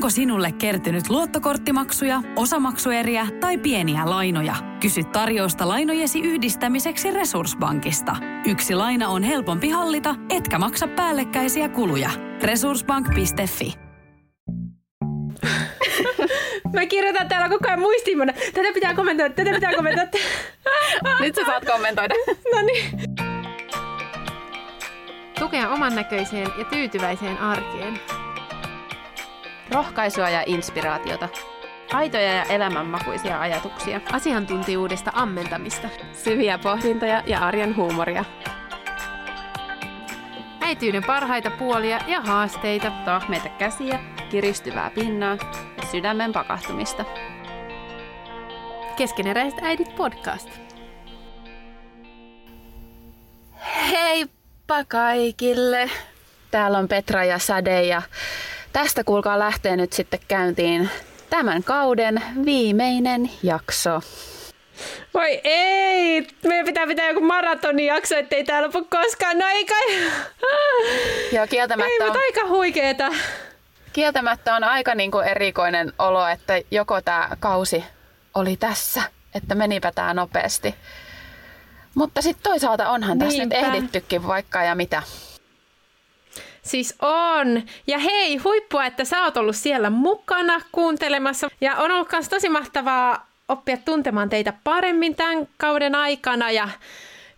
Onko sinulle kertynyt luottokorttimaksuja, osamaksueriä tai pieniä lainoja? Kysy tarjousta lainojesi yhdistämiseksi Resurssbankista. Yksi laina on helpompi hallita, etkä maksa päällekkäisiä kuluja. Resurssbank.fi Mä kirjoitan täällä koko ajan muistimona. Tätä pitää kommentoida, tätä pitää kommentoida. Nyt sä saat kommentoida. no niin. Tukea oman näköiseen ja tyytyväiseen arkeen. Rohkaisua ja inspiraatiota. Aitoja ja elämänmakuisia ajatuksia. Asiantuntijuudesta ammentamista. Syviä pohdintoja ja arjen huumoria. Äityyden parhaita puolia ja haasteita. Tahmeita käsiä, kiristyvää pinnaa ja sydämen pakahtumista. Keskeneräiset äidit podcast. Heippa kaikille! Täällä on Petra ja Sade ja tästä kuulkaa lähtee nyt sitten käyntiin tämän kauden viimeinen jakso. Voi ei! Meidän pitää pitää joku maratonijakso, ettei tää lopu koskaan. No ei kai... Joo, kieltämättä Ei, on, mutta aika huikeeta. kieltämättä on aika niin kuin erikoinen olo, että joko tämä kausi oli tässä, että menipä tämä nopeasti. Mutta sitten toisaalta onhan tässä nyt ehdittykin vaikka ja mitä. Siis on. Ja hei, huippua, että sä oot ollut siellä mukana kuuntelemassa. Ja on ollut myös tosi mahtavaa oppia tuntemaan teitä paremmin tämän kauden aikana. Ja,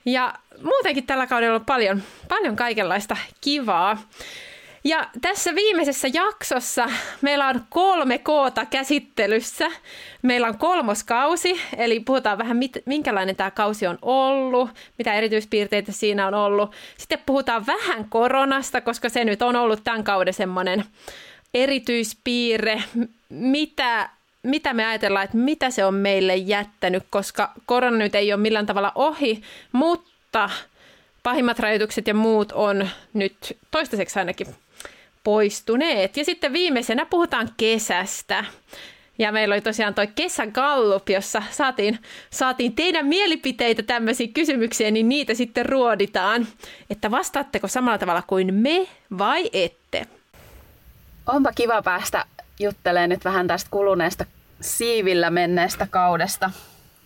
ja muutenkin tällä kaudella on paljon, paljon kaikenlaista kivaa. Ja tässä viimeisessä jaksossa meillä on kolme koota käsittelyssä. Meillä on kolmoskausi, eli puhutaan vähän, mit, minkälainen tämä kausi on ollut, mitä erityispiirteitä siinä on ollut. Sitten puhutaan vähän koronasta, koska se nyt on ollut tämän kauden semmoinen erityispiirre, mitä, mitä me ajatellaan, että mitä se on meille jättänyt, koska korona nyt ei ole millään tavalla ohi, mutta pahimmat rajoitukset ja muut on nyt toistaiseksi ainakin poistuneet. Ja sitten viimeisenä puhutaan kesästä. Ja meillä oli tosiaan toi kesägallup, jossa saatiin, saatiin teidän mielipiteitä tämmöisiin kysymyksiin, niin niitä sitten ruoditaan. Että vastaatteko samalla tavalla kuin me vai ette? Onpa kiva päästä juttelemaan nyt vähän tästä kuluneesta siivillä menneestä kaudesta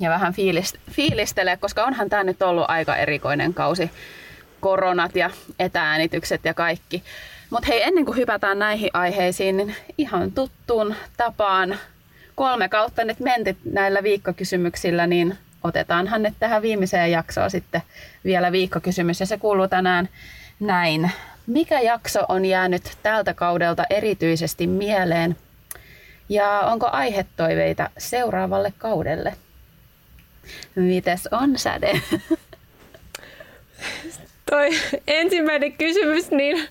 ja vähän fiilist- fiilistelee, koska onhan tämä nyt ollut aika erikoinen kausi. Koronat ja etääänitykset ja kaikki. Mutta hei, ennen kuin hypätään näihin aiheisiin, niin ihan tuttuun tapaan kolme kautta nyt menty näillä viikkokysymyksillä, niin otetaanhan nyt tähän viimeiseen jaksoon sitten vielä viikkokysymys. Ja se kuuluu tänään näin. Mikä jakso on jäänyt tältä kaudelta erityisesti mieleen? Ja onko aihetoiveita seuraavalle kaudelle? Mites on säde? Toi ensimmäinen kysymys, niin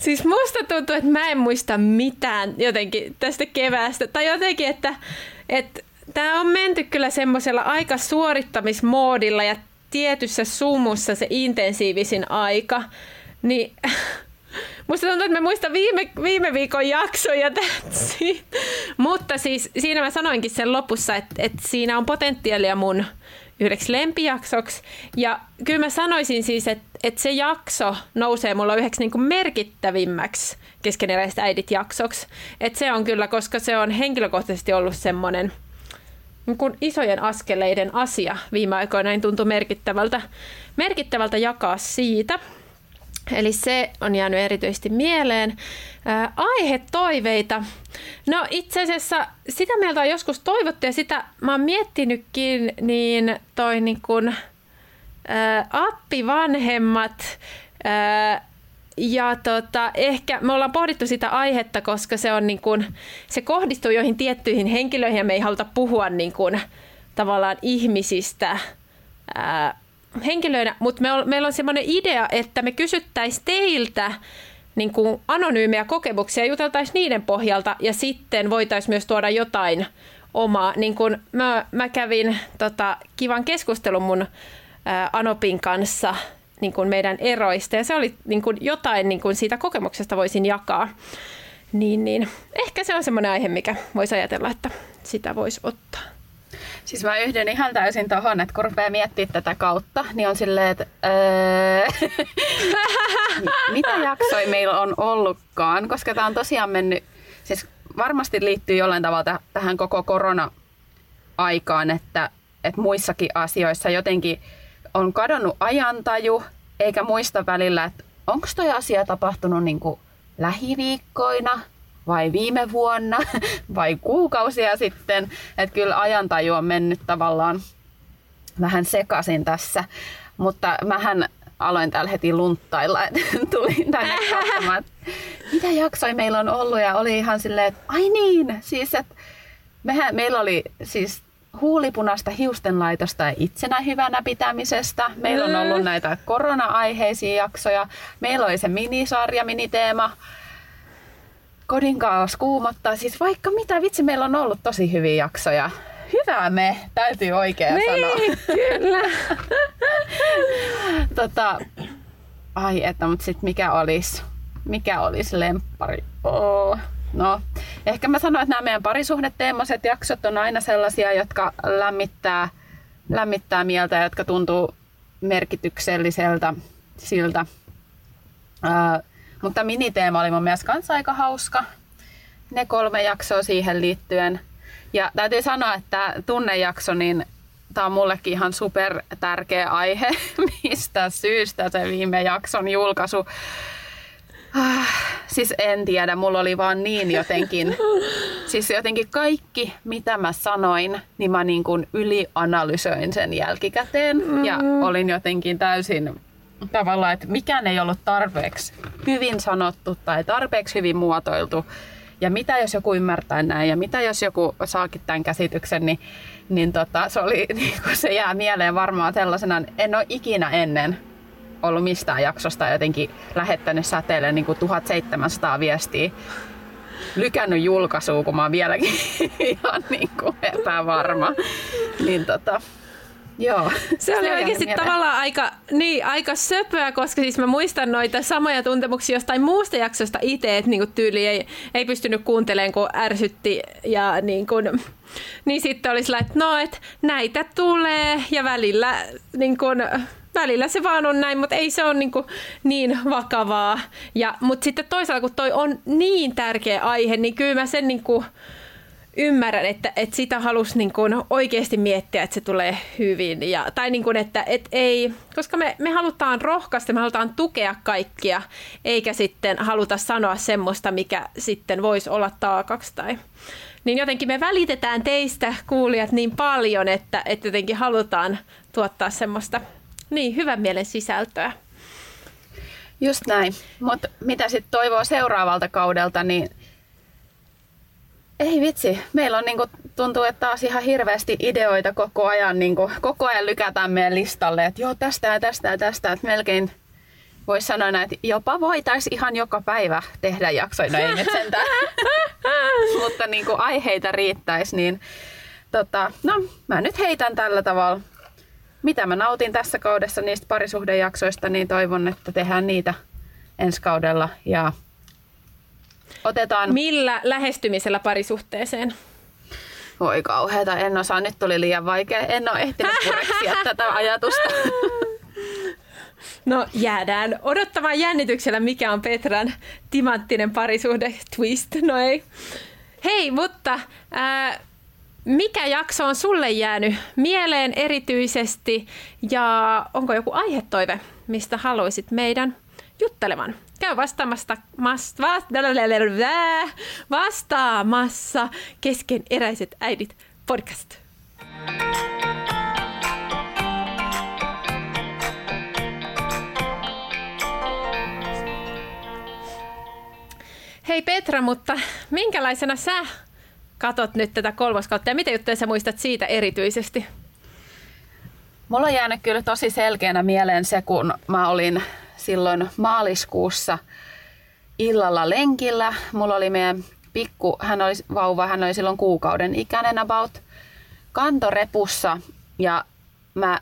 siis musta tuntuu, että mä en muista mitään jotenkin tästä keväästä. Tai jotenkin, että, että tämä on menty kyllä semmoisella aika suorittamismoodilla ja tietyssä sumussa se intensiivisin aika. Niin Musta tuntuu, että mä muistan viime, viime viikon jaksoja. Mutta siis siinä mä sanoinkin sen lopussa, että, että siinä on potentiaalia mun yhdeksi lempijaksoksi. Ja kyllä mä sanoisin siis, että, että se jakso nousee mulla yhdeksi niin merkittävimmäksi keskeneräiset äidit jaksoksi. Että se on kyllä, koska se on henkilökohtaisesti ollut semmoinen niin isojen askeleiden asia viime aikoina, niin tuntuu merkittävältä, merkittävältä jakaa siitä. Eli se on jäänyt erityisesti mieleen. Ää, aihetoiveita. No itse asiassa sitä mieltä on joskus toivottu ja sitä mä oon miettinytkin, niin toi niin kun, ää, appivanhemmat ää, ja tota, ehkä me ollaan pohdittu sitä aihetta, koska se, on niin kun, se kohdistuu joihin tiettyihin henkilöihin ja me ei haluta puhua niin kun, tavallaan ihmisistä ää, henkilöinä, mutta me meillä on semmoinen idea, että me kysyttäisiin teiltä niin kuin anonyymejä kokemuksia, juteltaisiin niiden pohjalta ja sitten voitaisiin myös tuoda jotain omaa. Niin kuin mä, mä kävin tota, kivan keskustelun mun ää, Anopin kanssa niin kuin meidän eroista ja se oli niin kuin jotain niin kuin siitä kokemuksesta voisin jakaa. Niin, niin. Ehkä se on semmoinen aihe, mikä voisi ajatella, että sitä voisi ottaa. Siis mä yhdyn ihan täysin tohon, että kun rupeaa miettimään tätä kautta, niin on silleen, että öö, mitä jaksoja meillä on ollutkaan, koska tämä on tosiaan mennyt, siis varmasti liittyy jollain tavalla tähän koko korona-aikaan, että, että muissakin asioissa jotenkin on kadonnut ajantaju, eikä muista välillä, että onko toi asia tapahtunut niin kuin lähiviikkoina vai viime vuonna vai kuukausia sitten. Että kyllä ajantaju on mennyt tavallaan vähän sekaisin tässä. Mutta mähän aloin täällä heti lunttailla, että tulin tänne katsomaan, mitä jaksoja meillä on ollut ja oli ihan silleen, että ai niin, siis että mehän, meillä oli siis huulipunasta hiustenlaitosta ja itsenä hyvänä pitämisestä. Meillä on ollut näitä korona-aiheisia jaksoja. Meillä oli se minisarja, miniteema. Kodin kaos kuumottaa. Siis vaikka mitä, vitsi, meillä on ollut tosi hyviä jaksoja. Hyvä me, täytyy oikein niin, sanoa. kyllä. tota, ai että, mutta sitten mikä olisi, mikä olisi lemppari? Oh. No, ehkä mä sanoin, että nämä meidän parisuhdeteemaiset jaksot on aina sellaisia, jotka lämmittää, lämmittää mieltä jotka tuntuu merkitykselliseltä siltä. Ää, mutta miniteema oli mun mielestä kanssa aika hauska. Ne kolme jaksoa siihen liittyen. Ja täytyy sanoa, että tunnejakso, niin tämä on mullekin ihan super tärkeä aihe, mistä syystä se viime jakson julkaisu Ah, siis en tiedä, mulla oli vaan niin jotenkin, siis jotenkin kaikki mitä mä sanoin, niin mä niin kuin ylianalysöin sen jälkikäteen mm. ja olin jotenkin täysin tavallaan, että mikään ei ollut tarpeeksi hyvin sanottu tai tarpeeksi hyvin muotoiltu. Ja mitä jos joku ymmärtää näin ja mitä jos joku saakin tämän käsityksen, niin, niin tota, se, oli, niin se jää mieleen varmaan sellaisena, en ole ikinä ennen ollut mistään jaksosta jotenkin lähettänyt säteelle niin kuin 1700 viestiä lykännyt julkaisua, kun mä oon vieläkin ihan niin kuin epävarma. Niin tota, Joo. Se oli oikeasti tavallaan aika, niin, aika söpöä, koska siis mä muistan noita samoja tuntemuksia jostain muusta jaksosta itse, että niin tyyli ei, ei pystynyt kuuntelemaan, kun ärsytti ja niin kuin, niin sitten olisi että no, että näitä tulee ja välillä niin kuin, välillä se vaan on näin, mutta ei se ole niin, niin vakavaa. Ja, mutta sitten toisaalta, kun toi on niin tärkeä aihe, niin kyllä mä sen niin kuin ymmärrän, että, että sitä halusi niin kuin oikeasti miettiä, että se tulee hyvin. Ja, tai niin kuin, että, että ei, koska me, me halutaan rohkaista, me halutaan tukea kaikkia, eikä sitten haluta sanoa semmoista, mikä sitten voisi olla taakaksi tai niin jotenkin me välitetään teistä kuulijat niin paljon, että, että jotenkin halutaan tuottaa semmoista niin, hyvän mielen sisältöä. Just näin. Mutta mitä sitten toivoo seuraavalta kaudelta, niin ei vitsi, meillä on niinku, tuntuu, että taas ihan hirveästi ideoita koko ajan, niinku, koko ajan lykätään meidän listalle, että joo tästä ja tästä ja tästä, että melkein voisi sanoa näin, että jopa voitaisiin ihan joka päivä tehdä jaksoja, no ei nyt sentään, mutta niinku aiheita riittäisi, niin tota, no mä nyt heitän tällä tavalla. Mitä mä nautin tässä kaudessa niistä parisuhdejaksoista, niin toivon, että tehdään niitä ensi kaudella. Ja otetaan... Millä lähestymisellä parisuhteeseen? Voi kauheeta, en osaa. Nyt tuli liian vaikea. En ole ehtinyt pureksia tätä ajatusta. No jäädään odottamaan jännityksellä, mikä on Petran timanttinen parisuhde twist. No ei. Hei, mutta ää, mikä jakso on sulle jäänyt mieleen erityisesti ja onko joku aihetoive, mistä haluaisit meidän juttelevan? Käy vastaamassa, vastaamassa keskeneräiset äidit podcast. Hei Petra, mutta minkälaisena sä katot nyt tätä kolmoskautta ja mitä juttuja sä muistat siitä erityisesti? Mulla on jäänyt kyllä tosi selkeänä mieleen se, kun mä olin silloin maaliskuussa illalla lenkillä. Mulla oli meidän pikku, hän oli vauva, hän oli silloin kuukauden ikäinen about, kantorepussa ja mä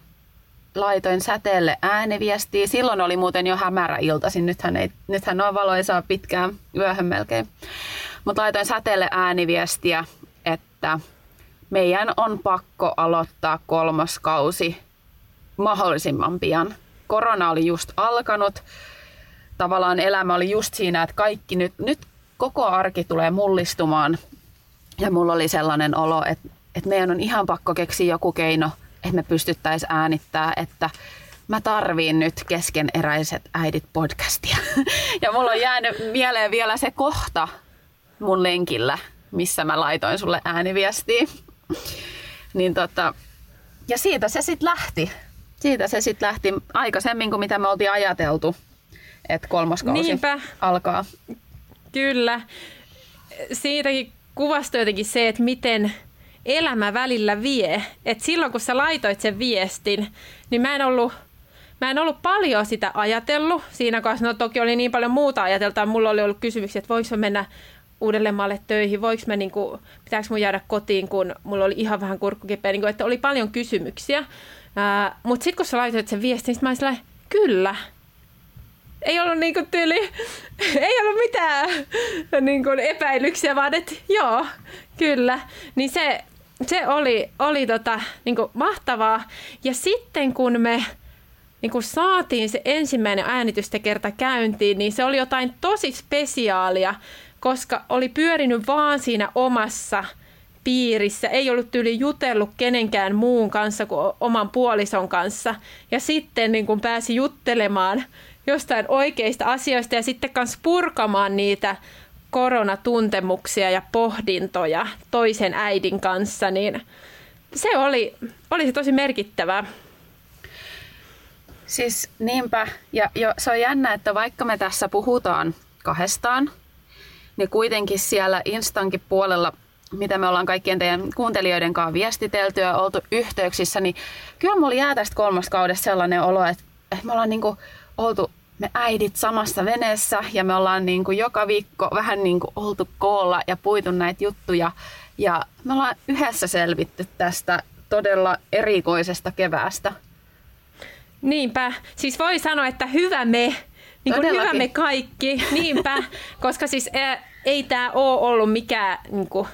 laitoin säteelle ääniviestiä. Silloin oli muuten jo hämärä iltaisin, nythän, ei, nythän on valoisaa pitkään yöhön melkein. Mutta laitoin säteelle ääniviestiä, että meidän on pakko aloittaa kolmas kausi mahdollisimman pian. Korona oli just alkanut. Tavallaan elämä oli just siinä, että kaikki nyt, nyt koko arki tulee mullistumaan. Ja mulla oli sellainen olo, että, että meidän on ihan pakko keksiä joku keino, että me pystyttäisiin äänittää, että mä tarviin nyt keskeneräiset äidit podcastia. Ja mulla on jäänyt mieleen vielä se kohta mun lenkillä, missä mä laitoin sulle ääniviestiä. Niin tota, ja siitä se sitten lähti. Siitä se sitten lähti aikaisemmin kuin mitä me oltiin ajateltu, että kolmoskausi Niinpä. alkaa. Kyllä. Siitäkin kuvastui jotenkin se, että miten elämä välillä vie. Et silloin kun sä laitoit sen viestin, niin mä en ollut, mä en ollut paljon sitä ajatellut. Siinä kohdassa no toki oli niin paljon muuta ajateltaa. Mulla oli ollut kysymyksiä, että voiko mä mennä Uudellemaalle töihin, voiko mä, niin kuin, pitääkö mun jäädä kotiin, kun mulla oli ihan vähän kurkkukipeä, niin kuin, että oli paljon kysymyksiä. Mutta sitten kun sä laitoit sen viestin, niin mä olin kyllä, ei ollut niinku tyyli, ei ollut mitään niinku epäilyksiä, vaan että joo, kyllä. Niin se, se oli, oli tota, niinku mahtavaa. Ja sitten kun me niinku saatiin se ensimmäinen äänitystä kerta käyntiin, niin se oli jotain tosi spesiaalia, koska oli pyörinyt vaan siinä omassa piirissä, ei ollut tyyli jutellut kenenkään muun kanssa kuin oman puolison kanssa. Ja sitten niin kun pääsi juttelemaan jostain oikeista asioista ja sitten kanssa purkamaan niitä koronatuntemuksia ja pohdintoja toisen äidin kanssa, niin se oli, oli se tosi merkittävää. Siis niinpä, ja jo, se on jännä, että vaikka me tässä puhutaan kahdestaan, niin kuitenkin siellä Instankin puolella, mitä me ollaan kaikkien teidän kuuntelijoiden kanssa viestitelty ja oltu yhteyksissä, niin kyllä mulla jää tästä kolmoskaudesta sellainen olo, että, että me ollaan niinku oltu me äidit samassa veneessä ja me ollaan niin kuin joka viikko vähän niin kuin oltu koolla ja puitu näitä juttuja. Ja me ollaan yhdessä selvitty tästä todella erikoisesta keväästä. Niinpä. Siis voi sanoa, että hyvä me. Niin kuin hyvä me kaikki. Niinpä. Koska siis ei tämä ole ollut mikään niin kuin,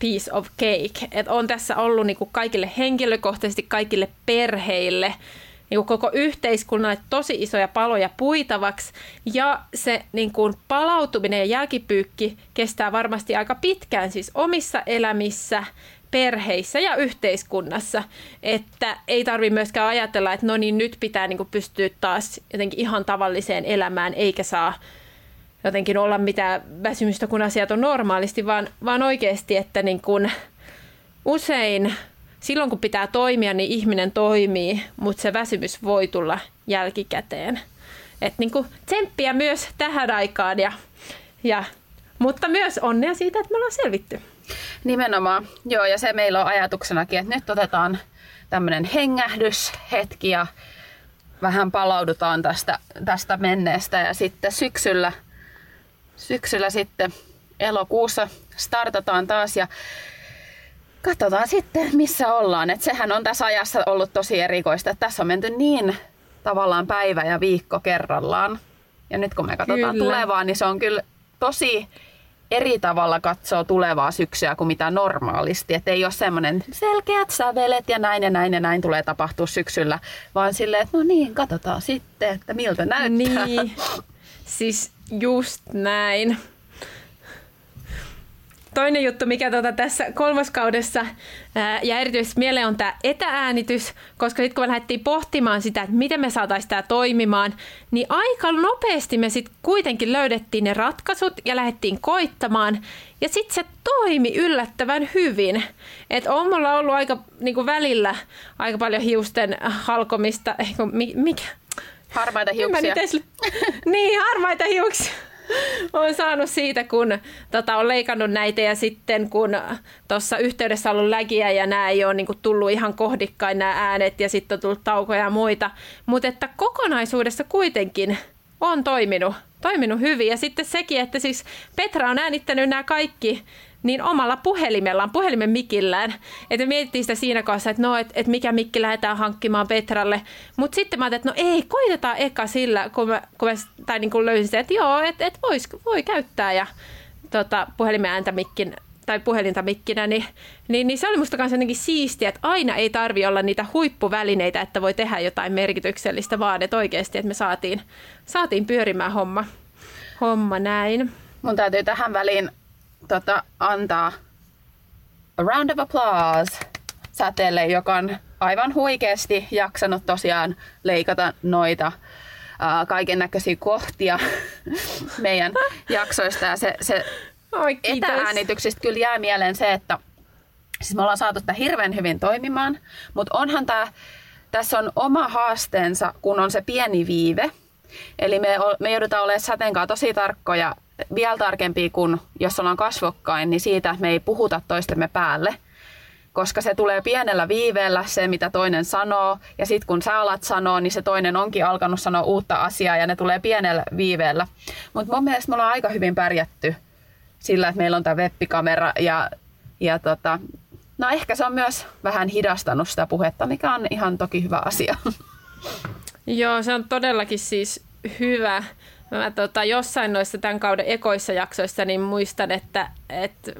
piece of cake. Et on tässä ollut niin kuin kaikille henkilökohtaisesti, kaikille perheille – niin koko yhteiskunnalle tosi isoja paloja puitavaksi. Ja se niin kuin palautuminen ja jälkipyykki kestää varmasti aika pitkään siis omissa elämissä, perheissä ja yhteiskunnassa. Että ei tarvi myöskään ajatella, että no niin nyt pitää niin pystyä taas jotenkin ihan tavalliseen elämään, eikä saa jotenkin olla mitään väsymystä, kun asiat on normaalisti, vaan, vaan oikeasti, että niin kuin usein silloin kun pitää toimia, niin ihminen toimii, mutta se väsymys voi tulla jälkikäteen. Et niin kuin tsemppiä myös tähän aikaan, ja, ja, mutta myös onnea siitä, että me ollaan selvitty. Nimenomaan, joo, ja se meillä on ajatuksenakin, että nyt otetaan tämmöinen hengähdyshetki ja vähän palaudutaan tästä, tästä menneestä ja sitten syksyllä, syksyllä sitten elokuussa startataan taas ja katsotaan sitten, missä ollaan. Et sehän on tässä ajassa ollut tosi erikoista, että tässä on menty niin tavallaan päivä ja viikko kerrallaan. Ja nyt kun me katsotaan kyllä. tulevaa, niin se on kyllä tosi eri tavalla katsoa tulevaa syksyä kuin mitä normaalisti. Että ei ole semmoinen selkeät sävelet ja näin ja näin ja näin tulee tapahtua syksyllä, vaan silleen, että no niin, katsotaan sitten, että miltä näyttää. Niin, siis just näin toinen juttu, mikä tuota tässä kolmoskaudessa ja erityisesti mieleen on tämä etääänitys, koska sitten kun me lähdettiin pohtimaan sitä, että miten me saataisiin tämä toimimaan, niin aika nopeasti me sitten kuitenkin löydettiin ne ratkaisut ja lähdettiin koittamaan. Ja sitten se toimi yllättävän hyvin. Että on mulla ollut aika niin kuin välillä aika paljon hiusten halkomista, mikä? Harmaita hiuksia. niin, harmaita hiuksia olen saanut siitä, kun tota, on leikannut näitä ja sitten kun tuossa yhteydessä on ollut lägiä ja nämä ei ole niin kuin, tullut ihan kohdikkain nämä äänet ja sitten on tullut taukoja ja muita. Mutta että kokonaisuudessa kuitenkin on toiminut, toiminut hyvin. Ja sitten sekin, että siis Petra on äänittänyt nämä kaikki niin omalla puhelimellaan, puhelimen mikillään. Että mietittiin sitä siinä kohdassa, että no, että et mikä mikki lähdetään hankkimaan Petralle. Mutta sitten mä ajattelin, että no ei, koitetaan eka sillä, kun mä, kun mä tai niin kuin löysin sen, että joo, että et vois, voi käyttää ja tota, puhelimen ääntä mikkin tai puhelinta mikkinä, niin, niin, niin se oli musta kanssa jotenkin siistiä, että aina ei tarvi olla niitä huippuvälineitä, että voi tehdä jotain merkityksellistä, vaan että oikeasti, että me saatiin, saatiin pyörimään homma, homma näin. mun täytyy tähän väliin tota, antaa a round of applause säteelle, joka on aivan huikeasti jaksanut tosiaan leikata noita kaiken näköisiä kohtia meidän jaksoista. Ja se, se Oi, kiitos. etäänityksistä kyllä jää mieleen se, että siis me ollaan saatu tätä hirveän hyvin toimimaan, mutta onhan tämä, tässä on oma haasteensa, kun on se pieni viive. Eli me, me joudutaan olemaan sateenkaan tosi tarkkoja, vielä tarkempia kuin jos ollaan kasvokkain, niin siitä, me ei puhuta toistemme päälle – koska se tulee pienellä viiveellä se, mitä toinen sanoo, ja sitten kun sä alat sanoa, niin se toinen onkin alkanut sanoa uutta asiaa, ja ne tulee pienellä viiveellä. Mutta mun mielestä me ollaan aika hyvin pärjätty sillä, että meillä on tämä webbikamera, ja, ja tota, no ehkä se on myös vähän hidastanut sitä puhetta, mikä on ihan toki hyvä asia. Joo, se on todellakin siis hyvä. Mä tota, jossain noissa tämän kauden ekoissa jaksoissa niin muistan, että, että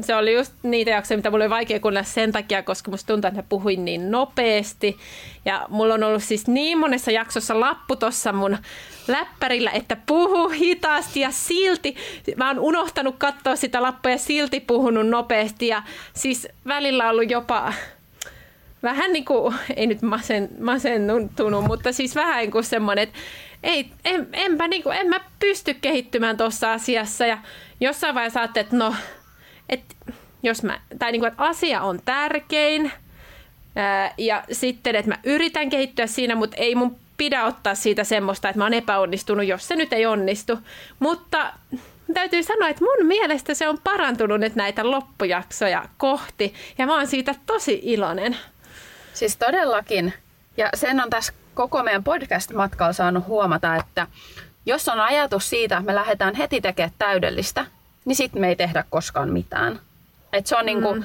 se oli just niitä jaksoja, mitä mulla oli vaikea kuunnella sen takia, koska musta tuntuu, että mä puhuin niin nopeasti. Ja mulla on ollut siis niin monessa jaksossa lappu tuossa mun läppärillä, että puhu hitaasti ja silti. Mä oon unohtanut katsoa sitä lappua ja silti puhunut nopeasti. Ja siis välillä on ollut jopa vähän niin kuin, ei nyt masen, masentunut, mutta siis vähän kuin semmoinen, että ei, en, enpä niin kuin, en mä pysty kehittymään tuossa asiassa. Ja jossain vaiheessa ajattelin, että no että jos mä, tai niin kuin, että asia on tärkein ää, ja sitten, että mä yritän kehittyä siinä, mutta ei mun pidä ottaa siitä semmoista, että mä oon epäonnistunut, jos se nyt ei onnistu. Mutta täytyy sanoa, että mun mielestä se on parantunut nyt näitä loppujaksoja kohti ja mä oon siitä tosi iloinen. Siis todellakin. Ja sen on tässä koko meidän podcast-matkalla saanut huomata, että jos on ajatus siitä, että me lähdetään heti tekemään täydellistä, niin sitten me ei tehdä koskaan mitään. Et se on mm. niinku,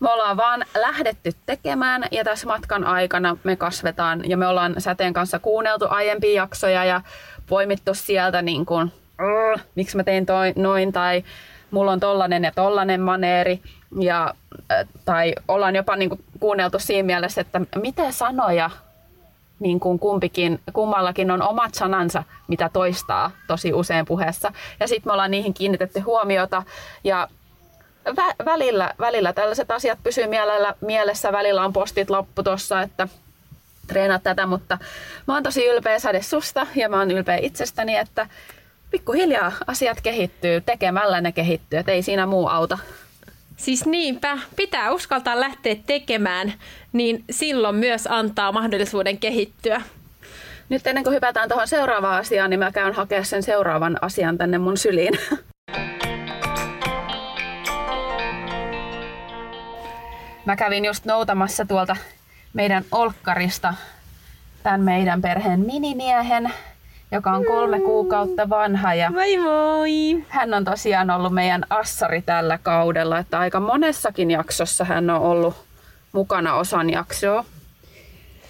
me ollaan vaan lähdetty tekemään ja tässä matkan aikana me kasvetaan ja me ollaan Säteen kanssa kuunneltu aiempia jaksoja ja poimittu sieltä niin kuin, miksi mä tein toi, noin tai mulla on tollanen ja tollanen maneeri ja, tai ollaan jopa niin kuin kuunneltu siinä mielessä, että mitä sanoja niin kuin kumpikin, kummallakin on omat sanansa, mitä toistaa tosi usein puheessa. Ja sitten me ollaan niihin kiinnitetty huomiota ja vä- välillä, välillä tällaiset asiat pysyy mielellä, mielessä, välillä on postit loppu tuossa, että treenaa tätä, mutta mä oon tosi ylpeä Sade susta ja mä oon ylpeä itsestäni, että pikkuhiljaa asiat kehittyy, tekemällä ne kehittyy, että ei siinä muu auta. Siis niinpä, pitää uskaltaa lähteä tekemään, niin silloin myös antaa mahdollisuuden kehittyä. Nyt ennen kuin hypätään tuohon seuraavaan asiaan, niin mä käyn hakea sen seuraavan asian tänne mun syliin. Mä kävin just noutamassa tuolta meidän olkkarista tämän meidän perheen minimiehen, joka on kolme kuukautta vanha. Ja moi moi! Hän on tosiaan ollut meidän assari tällä kaudella, että aika monessakin jaksossa hän on ollut mukana osan jaksoa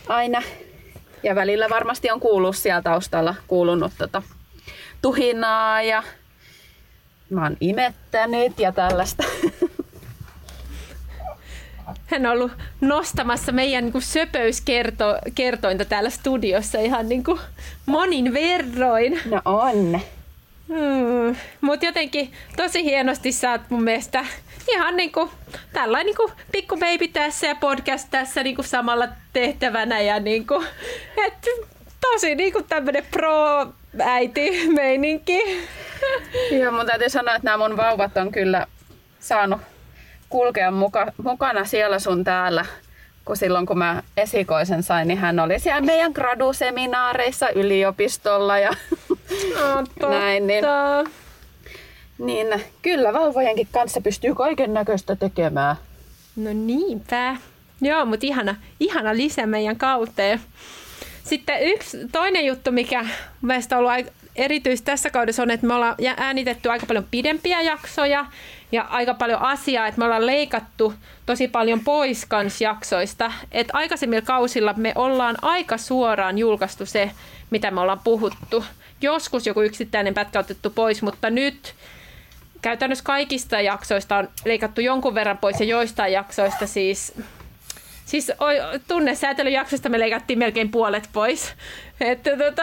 aina. Ja välillä varmasti on kuullut siellä taustalla kuulunut tota tuhinaa ja mä oon imettänyt ja tällaista. Hän on ollut nostamassa meidän niin söpöyskertointa täällä studiossa ihan niin kuin monin verroin. No on. Hmm. Mutta jotenkin tosi hienosti sä oot mun mielestä ihan niin kuin, tällainen niin kuin pikku baby tässä ja podcast tässä niin kuin samalla tehtävänä ja niin kuin, et, tosi niin kuin tämmöinen pro-äiti meininki. Joo, mun täytyy sanoa, että nämä mun vauvat on kyllä saanut kulkea muka, mukana siellä sun täällä. Kun silloin kun mä esikoisen sain, niin hän oli siellä meidän graduseminaareissa yliopistolla ja no, näin. Niin, niin kyllä vauvojenkin kanssa pystyy kaiken näköistä tekemään. No niinpä. Joo, mutta ihana, ihana lisä meidän kauteen. Sitten yksi toinen juttu, mikä mielestäni on ollut erityisesti tässä kaudessa on, että me ollaan äänitetty aika paljon pidempiä jaksoja ja aika paljon asiaa, että me ollaan leikattu tosi paljon pois kans jaksoista. Et aikaisemmilla kausilla me ollaan aika suoraan julkaistu se, mitä me ollaan puhuttu. Joskus joku yksittäinen pätkä otettu pois, mutta nyt käytännössä kaikista jaksoista on leikattu jonkun verran pois ja joistain jaksoista siis Siis tunnesäätelyjaksosta me leikattiin melkein puolet pois. Että tota,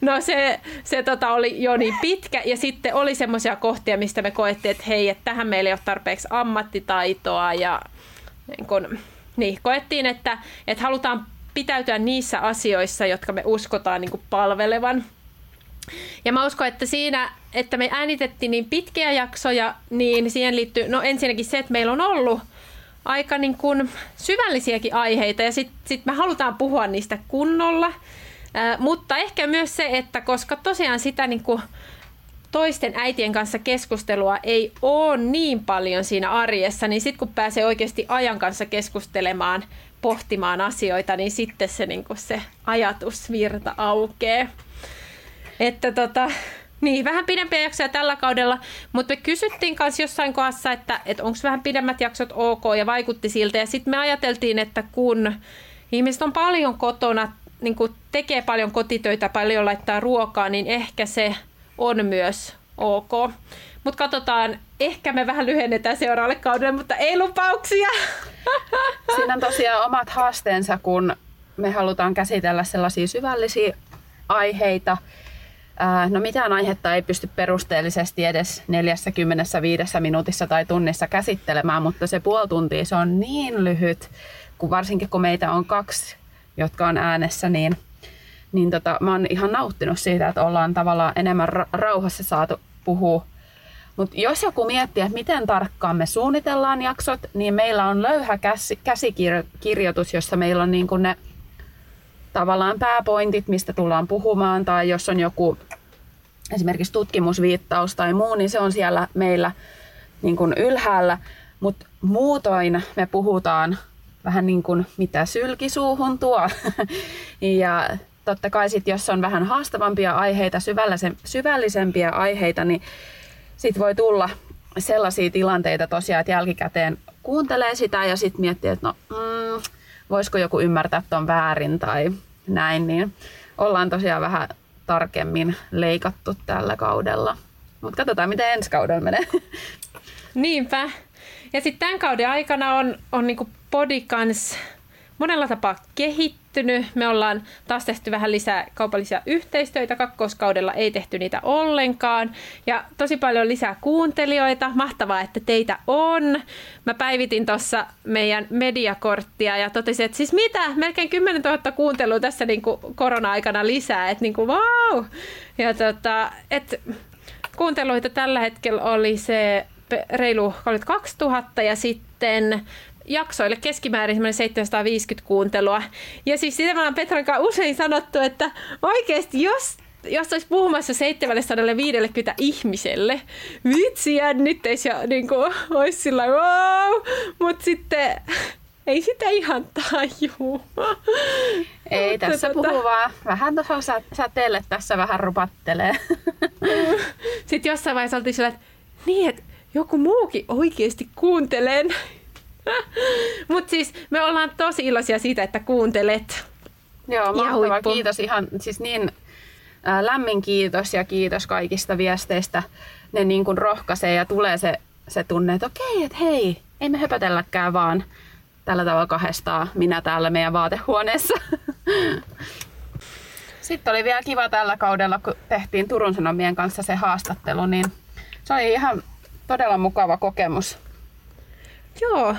No se, se tota oli jo niin pitkä ja sitten oli semmoisia kohtia, mistä me koettiin, että hei, että tähän meillä ei ole tarpeeksi ammattitaitoa ja niin kun, niin, koettiin, että, että halutaan pitäytyä niissä asioissa, jotka me uskotaan niin palvelevan. Ja mä uskon, että siinä, että me äänitettiin niin pitkiä jaksoja, niin siihen liittyy, no ensinnäkin se, että meillä on ollut aika niin kuin syvällisiäkin aiheita ja sitten sit me halutaan puhua niistä kunnolla. Mutta ehkä myös se, että koska tosiaan sitä niin kuin toisten äitien kanssa keskustelua ei ole niin paljon siinä arjessa, niin sitten kun pääsee oikeasti ajan kanssa keskustelemaan, pohtimaan asioita, niin sitten se, niin kuin se ajatusvirta aukeaa. Että tota, niin, vähän pidempiä jaksoja tällä kaudella, mutta me kysyttiin kanssa jossain kohdassa, että, että onko vähän pidemmät jaksot ok ja vaikutti siltä. Ja sitten me ajateltiin, että kun ihmiset on paljon kotona, niin kuin tekee paljon kotitöitä, paljon laittaa ruokaa, niin ehkä se on myös ok. Mutta katsotaan, ehkä me vähän lyhennetään seuraavalle kaudelle, mutta ei lupauksia. Siinä on tosiaan omat haasteensa, kun me halutaan käsitellä sellaisia syvällisiä aiheita. No mitään aihetta ei pysty perusteellisesti edes 45 minuutissa tai tunnissa käsittelemään, mutta se puoli tuntia se on niin lyhyt, kun varsinkin kun meitä on kaksi, jotka on äänessä, niin, niin tota, mä oon ihan nauttinut siitä, että ollaan tavallaan enemmän rauhassa saatu puhua mutta jos joku miettii, että miten tarkkaan me suunnitellaan jaksot, niin meillä on löyhä käsikirjoitus, jossa meillä on niin kuin ne tavallaan pääpointit, mistä tullaan puhumaan, tai jos on joku esimerkiksi tutkimusviittaus tai muu, niin se on siellä meillä niin kuin ylhäällä. Mutta muutoin me puhutaan vähän niin kuin mitä sylkisuuhun tuo. ja totta kai sitten, jos on vähän haastavampia aiheita, syvällisempiä aiheita, niin sitten voi tulla sellaisia tilanteita tosiaan, että jälkikäteen kuuntelee sitä ja sitten miettii, että no, mm, voisiko joku ymmärtää tuon väärin tai näin, niin ollaan tosiaan vähän tarkemmin leikattu tällä kaudella. Mutta katsotaan, miten ensi kaudella menee. Niinpä. Ja sitten tämän kauden aikana on, on niinku podikans monella tapaa kehittynyt. Me ollaan taas tehty vähän lisää kaupallisia yhteistyötä. Kakkoskaudella ei tehty niitä ollenkaan. Ja tosi paljon lisää kuuntelijoita. Mahtavaa, että teitä on. Mä päivitin tuossa meidän mediakorttia ja totesin, että siis mitä? Melkein 10 000 kuuntelua tässä niin kuin korona-aikana lisää. Että niin kuin wow! Ja tota, et, kuunteluita tällä hetkellä oli se reilu 32 000 ja sitten jaksoille keskimäärin 750 kuuntelua. Ja siis sitä me ollaan Petran kanssa usein sanottu, että oikeasti jos jos olisi puhumassa 750 ihmiselle, vitsi jännittäisi ja niin kuin, olisi sillä wow, mutta sitten ei sitä ihan tajuu. Ei tässä tota... puhu vaan. Vähän tuossa sä, teille tässä vähän rupattelee. Sitten jossain vaiheessa oltiin sillä, että niin, että joku muukin oikeasti kuuntelee mutta siis me ollaan tosi iloisia siitä, että kuuntelet. Joo, mahtavaa. Kiitos ihan, siis niin ää, lämmin kiitos ja kiitos kaikista viesteistä. Ne niin kuin rohkaisee ja tulee se, se tunne, että okei, että hei, ei me höpötelläkään vaan tällä tavalla kahdestaan minä täällä meidän vaatehuoneessa. Sitten oli vielä kiva tällä kaudella, kun tehtiin Turun Sanomien kanssa se haastattelu, niin se oli ihan todella mukava kokemus. Joo,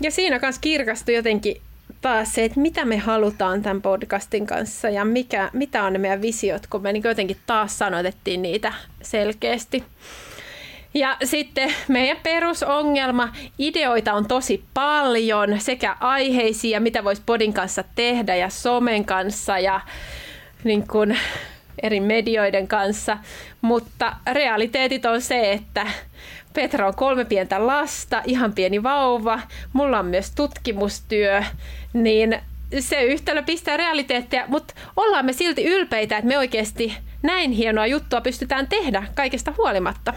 ja siinä kanssa kirkastui jotenkin taas se, että mitä me halutaan tämän podcastin kanssa ja mikä, mitä on ne meidän visiot, kun me niin jotenkin taas sanotettiin niitä selkeästi. Ja sitten meidän perusongelma, ideoita on tosi paljon, sekä aiheisia, mitä voisi podin kanssa tehdä ja somen kanssa ja niin kuin eri medioiden kanssa, mutta realiteetit on se, että Petra on kolme pientä lasta, ihan pieni vauva, mulla on myös tutkimustyö, niin se yhtälö pistää realiteetteja, mutta ollaan me silti ylpeitä, että me oikeasti näin hienoa juttua pystytään tehdä kaikesta huolimatta.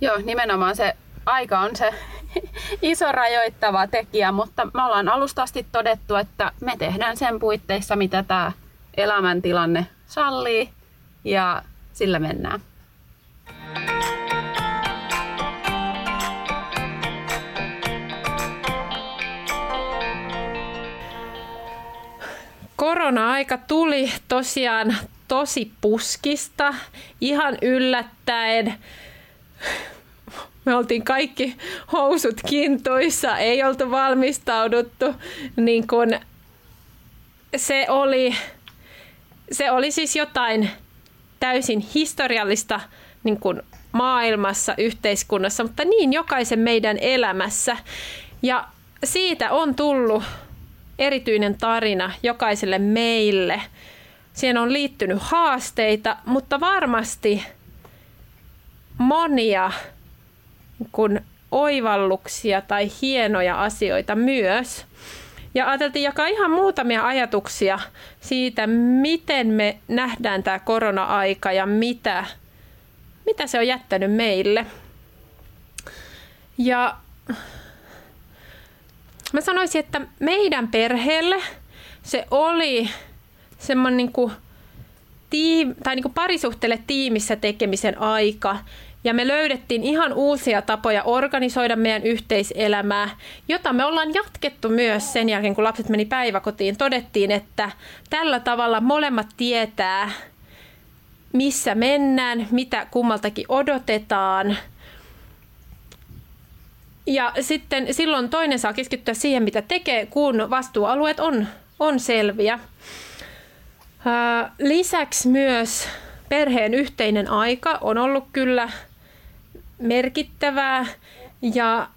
Joo, nimenomaan se aika on se iso rajoittava tekijä, mutta me ollaan alusta asti todettu, että me tehdään sen puitteissa, mitä tämä elämäntilanne sallii ja sillä mennään. korona-aika tuli tosiaan tosi puskista, ihan yllättäen. Me oltiin kaikki housut kintuissa, ei oltu valmistauduttu. Niin kun se, oli, se oli siis jotain täysin historiallista niin kun maailmassa, yhteiskunnassa, mutta niin jokaisen meidän elämässä. Ja siitä on tullut erityinen tarina jokaiselle meille. Siihen on liittynyt haasteita, mutta varmasti monia kun oivalluksia tai hienoja asioita myös. Ja ajateltiin jakaa ihan muutamia ajatuksia siitä, miten me nähdään tämä korona-aika ja mitä, mitä se on jättänyt meille. Ja mä sanoisin, että meidän perheelle se oli semmoinen niin kuin tiim, tai niin kuin parisuhteelle tiimissä tekemisen aika. Ja me löydettiin ihan uusia tapoja organisoida meidän yhteiselämää, jota me ollaan jatkettu myös sen jälkeen, kun lapset meni päiväkotiin. Todettiin, että tällä tavalla molemmat tietää, missä mennään, mitä kummaltakin odotetaan – ja sitten silloin toinen saa keskittyä siihen, mitä tekee, kun vastuualueet on, on selviä. Lisäksi myös perheen yhteinen aika on ollut kyllä merkittävää. Ja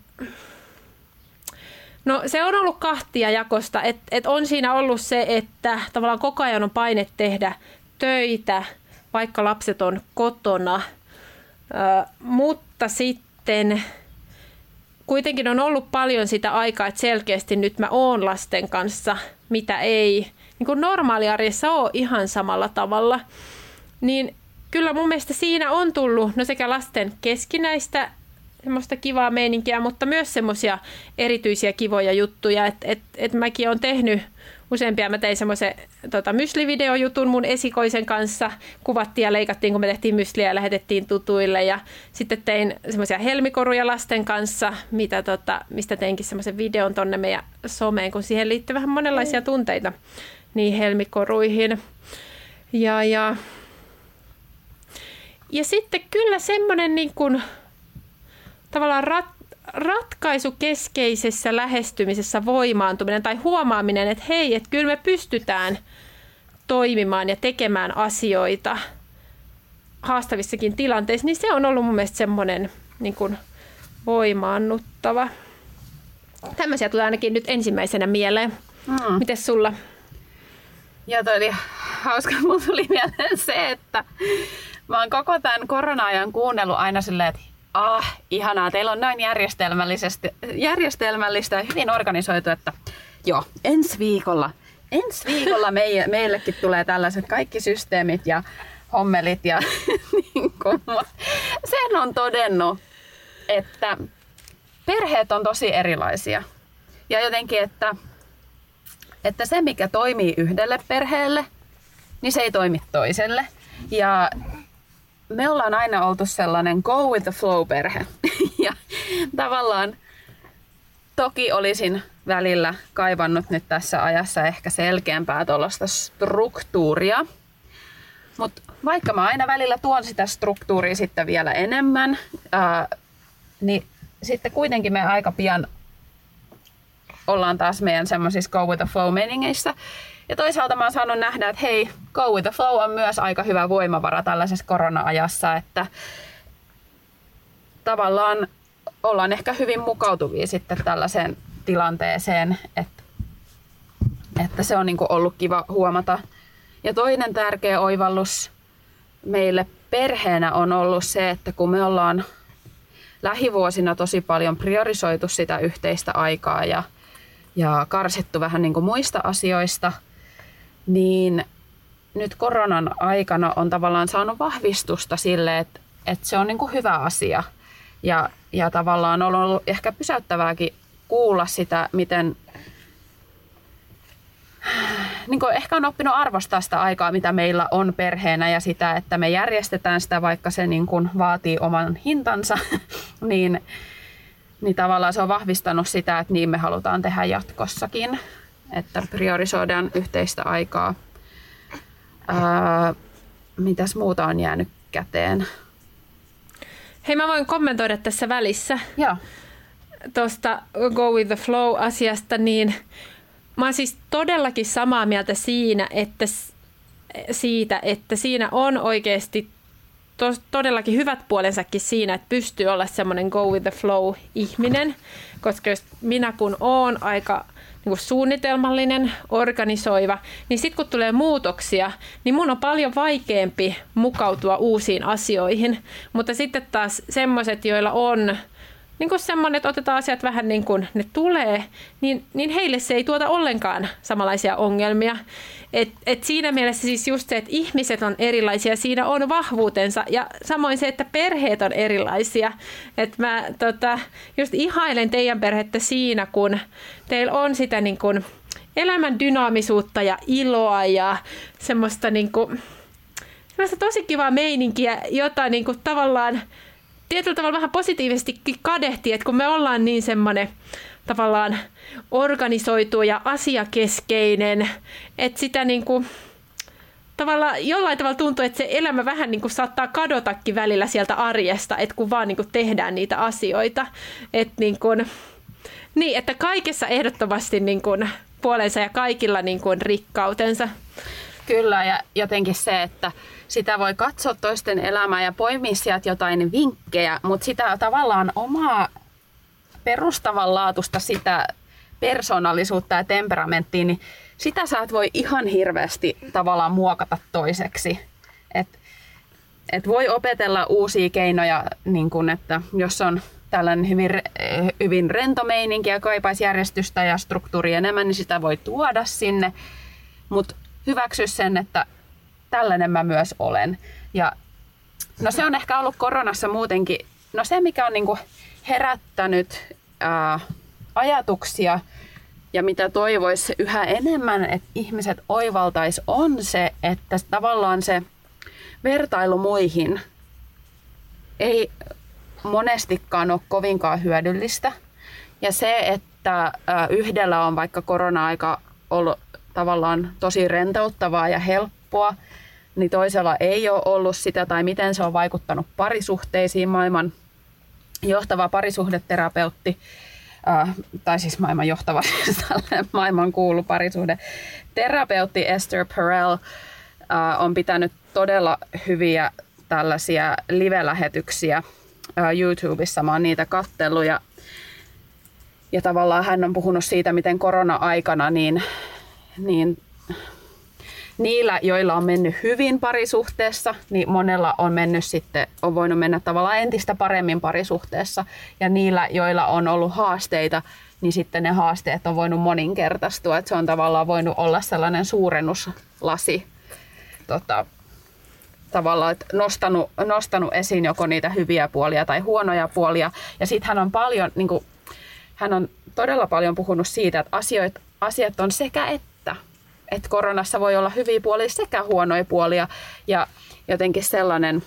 No se on ollut kahtia jakosta, että et on siinä ollut se, että tavallaan koko ajan on paine tehdä töitä, vaikka lapset on kotona, ö, mutta sitten kuitenkin on ollut paljon sitä aikaa, että selkeästi nyt mä oon lasten kanssa, mitä ei niin kuin normaaliarjessa ole ihan samalla tavalla. Niin kyllä mun mielestä siinä on tullut no sekä lasten keskinäistä semmoista kivaa meininkiä, mutta myös semmoisia erityisiä kivoja juttuja, että et, et mäkin olen tehnyt useampia. Mä tein semmoisen tota, myslivideojutun mun esikoisen kanssa. Kuvattiin ja leikattiin, kun me tehtiin mysliä ja lähetettiin tutuille. Ja sitten tein semmoisia helmikoruja lasten kanssa, mitä, tota, mistä teinkin semmoisen videon tonne meidän someen, kun siihen liittyy vähän monenlaisia tunteita niin helmikoruihin. Ja, ja, ja sitten kyllä semmoinen niin kuin, tavallaan rat, ratkaisukeskeisessä lähestymisessä voimaantuminen tai huomaaminen, että hei, että kyllä me pystytään toimimaan ja tekemään asioita haastavissakin tilanteissa, niin se on ollut mun mielestä semmoinen niin kuin voimaannuttava. Tämmöisiä tulee ainakin nyt ensimmäisenä mieleen. Mm. Mites sulla? Ja toi oli hauska, mulla tuli mieleen se, että mä oon koko tämän korona-ajan kuunnellut aina silleen, että ah, ihanaa, teillä on näin järjestelmällisesti, järjestelmällistä ja hyvin organisoitu, että joo, ensi viikolla, ensi viikolla meie, meillekin tulee tällaiset kaikki systeemit ja hommelit ja niin kuin, sen on todennut, että perheet on tosi erilaisia. Ja jotenkin, että, että se mikä toimii yhdelle perheelle, niin se ei toimi toiselle. Ja me ollaan aina oltu sellainen go with the flow perhe. ja tavallaan toki olisin välillä kaivannut nyt tässä ajassa ehkä selkeämpää tuollaista struktuuria. Mutta vaikka mä aina välillä tuon sitä struktuuria sitten vielä enemmän, ää, niin sitten kuitenkin me aika pian ollaan taas meidän semmoisissa go with the flow meningeissä. Ja toisaalta mä oon saanut nähdä, että hei, go with the flow on myös aika hyvä voimavara tällaisessa korona-ajassa, että tavallaan ollaan ehkä hyvin mukautuvia sitten tällaiseen tilanteeseen, että, että se on niin ollut kiva huomata. Ja toinen tärkeä oivallus meille perheenä on ollut se, että kun me ollaan lähivuosina tosi paljon priorisoitu sitä yhteistä aikaa ja, ja karsittu vähän niin kuin muista asioista – niin nyt koronan aikana on tavallaan saanut vahvistusta sille, että, että se on niin kuin hyvä asia. Ja, ja tavallaan on ollut ehkä pysäyttävääkin kuulla sitä, miten niin kuin ehkä on oppinut arvostaa sitä aikaa, mitä meillä on perheenä ja sitä, että me järjestetään sitä, vaikka se niin kuin vaatii oman hintansa, niin, niin tavallaan se on vahvistanut sitä, että niin me halutaan tehdä jatkossakin. Että priorisoidaan yhteistä aikaa. Ää, mitäs muuta on jäänyt käteen? Hei, mä voin kommentoida tässä välissä Joo. tuosta Go with the Flow-asiasta, niin mä oon siis todellakin samaa mieltä siinä, että, siitä, että siinä on oikeasti tos, todellakin hyvät puolensakin siinä, että pystyy olla semmoinen go with the flow ihminen, koska jos minä kun oon aika niin kuin suunnitelmallinen, organisoiva, niin sitten kun tulee muutoksia, niin mun on paljon vaikeampi mukautua uusiin asioihin. Mutta sitten taas semmoiset, joilla on niin kuin semmoinen, että otetaan asiat vähän niin kuin ne tulee, niin, niin heille se ei tuota ollenkaan samanlaisia ongelmia. Et, et siinä mielessä siis just se, että ihmiset on erilaisia, siinä on vahvuutensa ja samoin se, että perheet on erilaisia. Et mä tota, just ihailen teidän perhettä siinä, kun teillä on sitä niin kuin elämän dynaamisuutta ja iloa ja semmoista, niin kuin, semmoista tosi kivaa meininkiä, jota niin kuin tavallaan tietyllä tavalla vähän positiivisestikin kadehti, että kun me ollaan niin semmoinen tavallaan organisoitu ja asiakeskeinen, että sitä niin kuin, tavallaan jollain tavalla tuntuu, että se elämä vähän niin kuin saattaa kadotakin välillä sieltä arjesta, että kun vaan niin kuin tehdään niitä asioita. Että niin kuin, niin, että kaikessa ehdottomasti niin kuin puolensa ja kaikilla niin kuin rikkautensa. Kyllä, ja jotenkin se, että sitä voi katsoa toisten elämää ja poimia sieltä jotain vinkkejä, mutta sitä tavallaan omaa perustavanlaatusta sitä persoonallisuutta ja temperamenttia, niin sitä sä et voi ihan hirveästi tavallaan muokata toiseksi. Et, et voi opetella uusia keinoja, niin kun, että jos on tällainen hyvin, hyvin rento meininki ja kaipaisi järjestystä ja struktuuria enemmän, niin sitä voi tuoda sinne. Mutta hyväksy sen, että tällainen mä myös olen. Ja no se on ehkä ollut koronassa muutenkin, no se mikä on niinku herättänyt ää, ajatuksia ja mitä toivoisi yhä enemmän, että ihmiset oivaltais, on se, että tavallaan se vertailu muihin ei monestikaan ole kovinkaan hyödyllistä. Ja se, että yhdellä on vaikka korona-aika ollut tavallaan tosi rentouttavaa ja helppoa, niin toisella ei ole ollut sitä, tai miten se on vaikuttanut parisuhteisiin. Maailman johtava parisuhdeterapeutti, äh, tai siis maailman johtava, maailman kuulu parisuhdeterapeutti Esther Perel äh, on pitänyt todella hyviä tällaisia live-lähetyksiä äh, YouTubessa. Mä oon niitä kattellut ja, ja tavallaan hän on puhunut siitä, miten korona-aikana niin, niin niillä, joilla on mennyt hyvin parisuhteessa, niin monella on mennyt sitten, on voinut mennä tavallaan entistä paremmin parisuhteessa. Ja niillä, joilla on ollut haasteita, niin sitten ne haasteet on voinut moninkertaistua. Että se on tavallaan voinut olla sellainen suurennuslasi tota, tavallaan, että nostanut, nostanut esiin joko niitä hyviä puolia tai huonoja puolia. Ja sitten hän on paljon, niin kuin, hän on todella paljon puhunut siitä, että asioit, asiat on sekä että että koronassa voi olla hyviä puolia sekä huonoja puolia ja jotenkin sellainen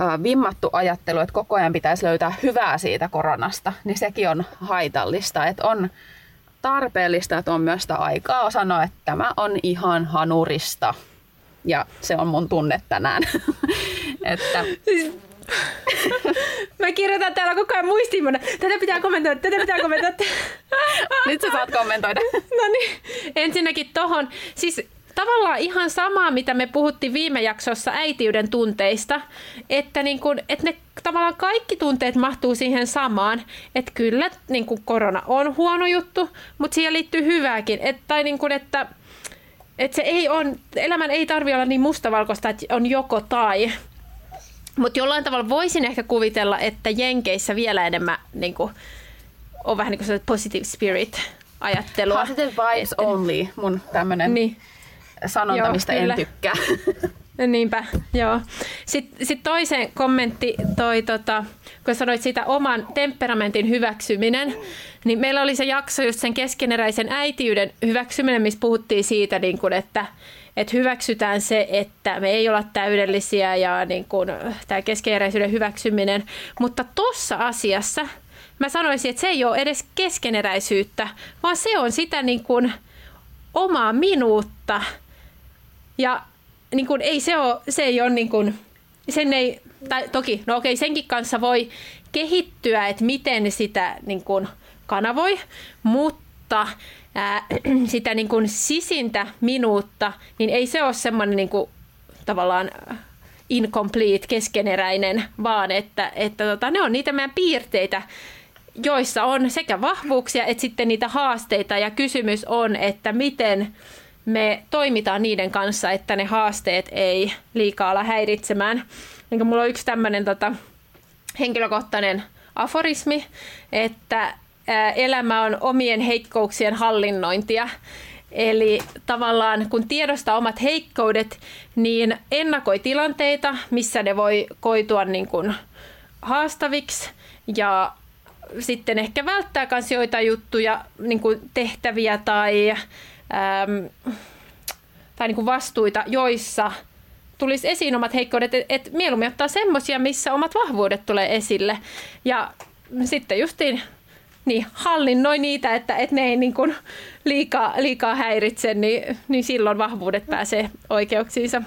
äh, vimmattu ajattelu, että koko ajan pitäisi löytää hyvää siitä koronasta, niin sekin on haitallista. Että on tarpeellista, että on myös sitä aikaa sanoa, että tämä on ihan hanurista. Ja se on mun tunne tänään. että siis Mä kirjoitan täällä koko ajan muistiinpanoja. Tätä pitää kommentoida, tätä pitää kommentoida. Nyt sä saat kommentoida. No niin, ensinnäkin tohon. Siis tavallaan ihan samaa, mitä me puhuttiin viime jaksossa äitiyden tunteista, että, niin kun, että ne tavallaan kaikki tunteet mahtuu siihen samaan, että kyllä niin kun korona on huono juttu, mutta siihen liittyy hyvääkin, että, tai niin kun, että, että se ei on, elämän ei tarvi olla niin mustavalkoista, että on joko tai, mutta jollain tavalla voisin ehkä kuvitella, että Jenkeissä vielä enemmän niin kuin, on vähän niin kuin positive spirit ajattelua. Positive vibes Et, only, mun tämmönen niin. sanonta, joo, mistä kyllä. en tykkää. Niinpä, joo. Sitten sit toisen kommentti toi, tota, kun sanoit sitä oman temperamentin hyväksyminen, niin meillä oli se jakso just sen keskeneräisen äitiyden hyväksyminen, missä puhuttiin siitä, niin kun, että, että hyväksytään se, että me ei olla täydellisiä ja niin kuin, tämä keskeneräisyyden hyväksyminen. Mutta tuossa asiassa mä sanoisin, että se ei ole edes keskeneräisyyttä, vaan se on sitä niin kuin omaa minuutta. Ja niin kuin, ei se, ole, se ei ole niin kuin, sen ei, tai toki, no okei, senkin kanssa voi kehittyä, että miten sitä niin kuin, kanavoi, mutta ää, sitä niin kuin sisintä minuutta, niin ei se ole semmoinen niin kuin, tavallaan incomplete, keskeneräinen, vaan että, että tota, ne on niitä meidän piirteitä, joissa on sekä vahvuuksia että sitten niitä haasteita ja kysymys on, että miten me toimitaan niiden kanssa, että ne haasteet ei liikaa ala häiritsemään. Niin mulla on yksi tämmöinen tota, henkilökohtainen aforismi, että elämä on omien heikkouksien hallinnointia. Eli tavallaan kun tiedostaa omat heikkoudet, niin ennakoi tilanteita, missä ne voi koitua niin kuin haastaviksi ja sitten ehkä välttää myös joita juttuja, niin kuin tehtäviä tai, äm, tai niin kuin vastuita, joissa tulisi esiin omat heikkoudet, että et mieluummin ottaa semmoisia, missä omat vahvuudet tulee esille. Ja sitten justiin niin, hallinnoi niitä, että, että ne ei niin kuin liikaa, liikaa häiritse, niin, niin silloin vahvuudet pääsee oikeuksiinsa.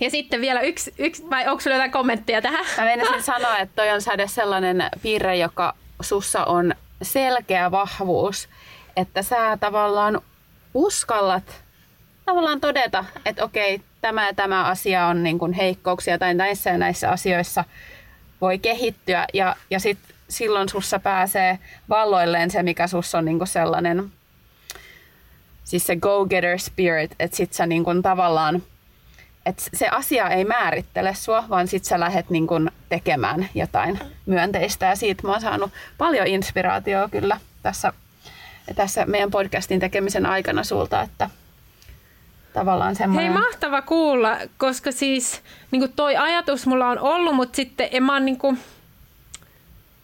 Ja sitten vielä yksi, yksi vai onko sinulla jotain kommentteja tähän? Mä menisin sanoa, että toi on säde sellainen piirre, joka sussa on selkeä vahvuus, että sä tavallaan uskallat tavallaan todeta, että okei, tämä ja tämä asia on niin kuin heikkouksia tai näissä ja näissä asioissa voi kehittyä ja, ja sit silloin sussa pääsee valloilleen se, mikä sussa on niin kuin sellainen, siis se go-getter spirit, että sit sä niin kuin tavallaan että se asia ei määrittele sua, vaan sit sä lähdet niin kun tekemään jotain myönteistä. Ja siitä mä oon saanut paljon inspiraatioa kyllä tässä, tässä meidän podcastin tekemisen aikana sulta, että tavallaan semmoinen... Hei, mahtava kuulla, koska siis niin toi ajatus mulla on ollut, mutta sitten en mä, niin kuin,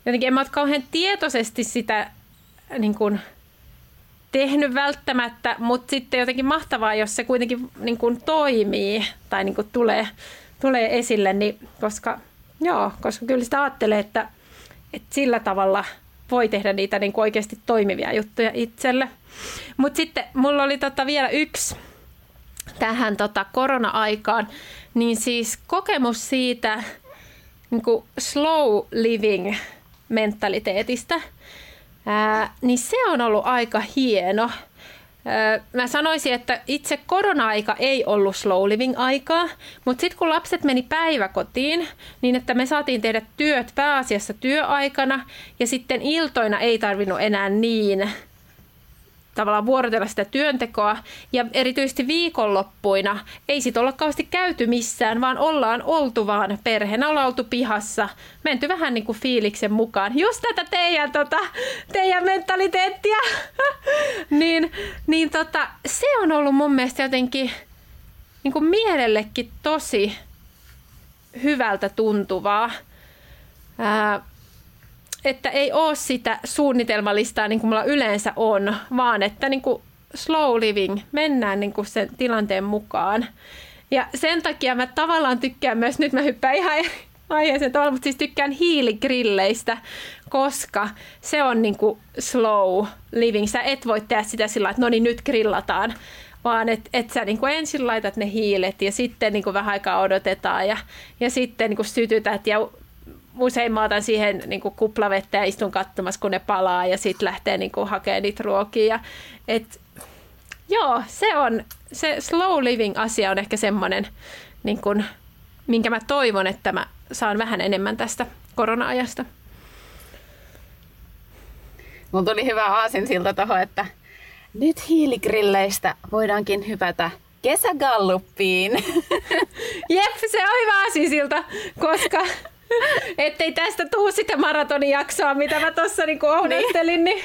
jotenkin en mä ole kauhean tietoisesti sitä niin kuin, tehnyt välttämättä, mutta sitten jotenkin mahtavaa, jos se kuitenkin niin kuin toimii tai niin kuin tulee, tulee esille, niin koska, joo, koska kyllä sitä ajattelee, että, että sillä tavalla voi tehdä niitä niin kuin oikeasti toimivia juttuja itselle. Mutta sitten mulla oli tota vielä yksi tähän tota korona-aikaan, niin siis kokemus siitä niin kuin slow living mentaliteetista – ää, niin se on ollut aika hieno. Ää, mä sanoisin, että itse korona-aika ei ollut slow living aikaa, mutta sitten kun lapset meni päiväkotiin, niin että me saatiin tehdä työt pääasiassa työaikana ja sitten iltoina ei tarvinnut enää niin tavallaan vuorotella sitä työntekoa. Ja erityisesti viikonloppuina ei sit olla kauheasti käyty missään, vaan ollaan oltu vaan perheenä, ollaan oltu pihassa, menty vähän niin kuin fiiliksen mukaan. Just tätä teidän, tota, teidän mentaliteettia. niin niin tota, se on ollut mun mielestä jotenkin niin kuin mielellekin tosi hyvältä tuntuvaa. Ää, että ei ole sitä suunnitelmalistaa niin kuin mulla yleensä on, vaan että niin kuin slow living, mennään niin kuin sen tilanteen mukaan. Ja sen takia mä tavallaan tykkään myös, nyt mä hyppään ihan aiheeseen tavalla, mutta siis tykkään hiiligrilleistä, koska se on niin kuin slow living. Sä et voi tehdä sitä sillä että no niin nyt grillataan, vaan että et sä niin kuin ensin laitat ne hiilet ja sitten niin kuin vähän aikaa odotetaan ja, ja sitten niin kuin sytytät ja usein mä otan siihen niin kuin kuplavettä ja istun katsomassa, kun ne palaa ja sitten lähtee niin kuin, hakemaan niitä ruokia. Et, joo, se on, se slow living asia on ehkä semmoinen, niin kuin, minkä mä toivon, että mä saan vähän enemmän tästä korona-ajasta. Mulla tuli hyvä aasinsilta tuohon, että nyt hiiligrilleistä voidaankin hypätä kesägalluppiin. Jep, se on hyvä aasinsilta, koska Ettei tästä tuu sitä maratonijaksoa, mitä mä tuossa niinku ohdottelin. Niin.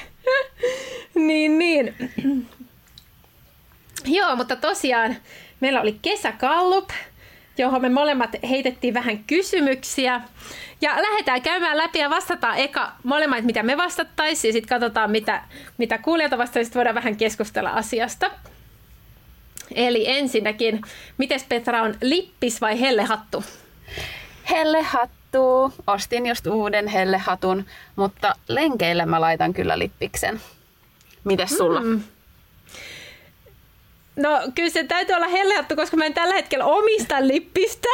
niin, niin. Joo, mutta tosiaan meillä oli kesäkallup, johon me molemmat heitettiin vähän kysymyksiä. Ja lähdetään käymään läpi ja vastataan eka molemmat, mitä me vastattaisiin, ja sitten katsotaan, mitä, mitä kuulijat vastaisivat, sitten voidaan vähän keskustella asiasta. Eli ensinnäkin, miten Petra on lippis vai hellehattu? Hellehattu vaihtuu. Ostin just uuden hellehatun, mutta lenkeille mä laitan kyllä lippiksen. Mites sulla? Mm. No kyllä se täytyy olla hellehattu, koska mä en tällä hetkellä omista lippistä.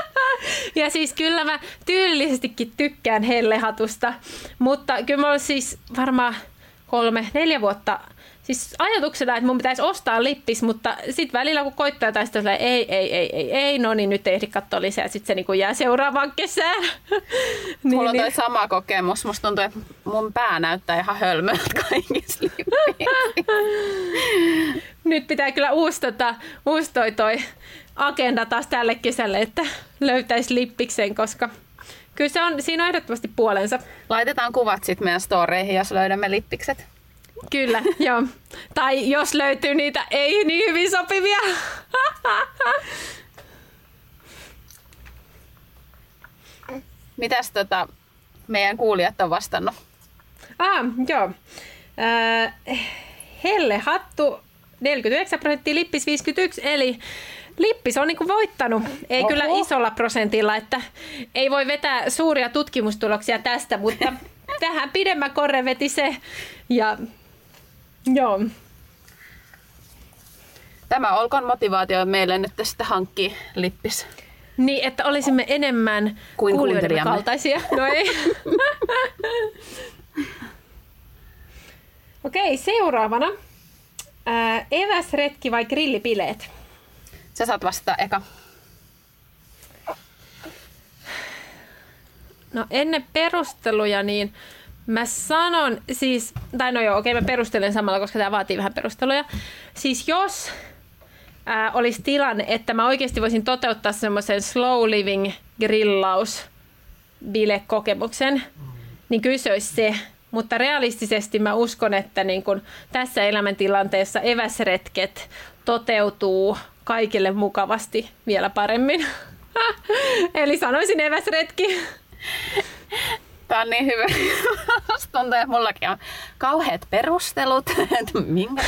ja siis kyllä mä tyylillisestikin tykkään hellehatusta, mutta kyllä mä olen siis varmaan kolme, neljä vuotta siis ajatuksena, että mun pitäisi ostaa lippis, mutta sitten välillä kun koittaa tai sitten ei, ei, ei, ei, ei, no niin nyt ei ehdi katsoa lisää, sitten se niinku jää seuraavaan kesään. niin, Mulla on niin. sama kokemus. Musta tuntuu, että mun pää näyttää ihan hölmöltä kaikissa Nyt pitää kyllä uusi, tota, uusi toi, toi agenda taas tälle kesälle, että löytäisi lippiksen, koska kyllä se on, siinä on ehdottomasti puolensa. Laitetaan kuvat sitten meidän storeihin, jos löydämme lippikset. Kyllä, joo. Tai jos löytyy niitä ei niin hyvin sopivia. Mitäs tota, meidän kuulijat on vastannut? Ah, joo. Äh, Helle Hattu 49 prosenttia, Lippis 51, eli Lippis on niin voittanut, ei Oho. kyllä isolla prosentilla, että ei voi vetää suuria tutkimustuloksia tästä, mutta tähän pidemmän korre veti se. Ja Joo. Tämä olkoon motivaatio meille nyt tästä hankki lippis. Niin, että olisimme enemmän kuin kuulijoiden kaltaisia. No ei. Okei, seuraavana. Ää, eväsretki vai grillipileet? Sä saat vastata eka. No ennen perusteluja, niin Mä sanon siis, tai no joo, okei mä perustelen samalla, koska tämä vaatii vähän perusteluja. Siis jos ää, olisi tilanne, että mä oikeasti voisin toteuttaa semmoisen slow living grillaus kokemuksen, niin kyllä se olisi se. Mutta realistisesti mä uskon, että niin kun tässä elämäntilanteessa eväsretket toteutuu kaikille mukavasti vielä paremmin. Eli sanoisin eväsretki. Tämä on niin hyvä. Tuntuu, että mullakin on kauheat perustelut, että minkä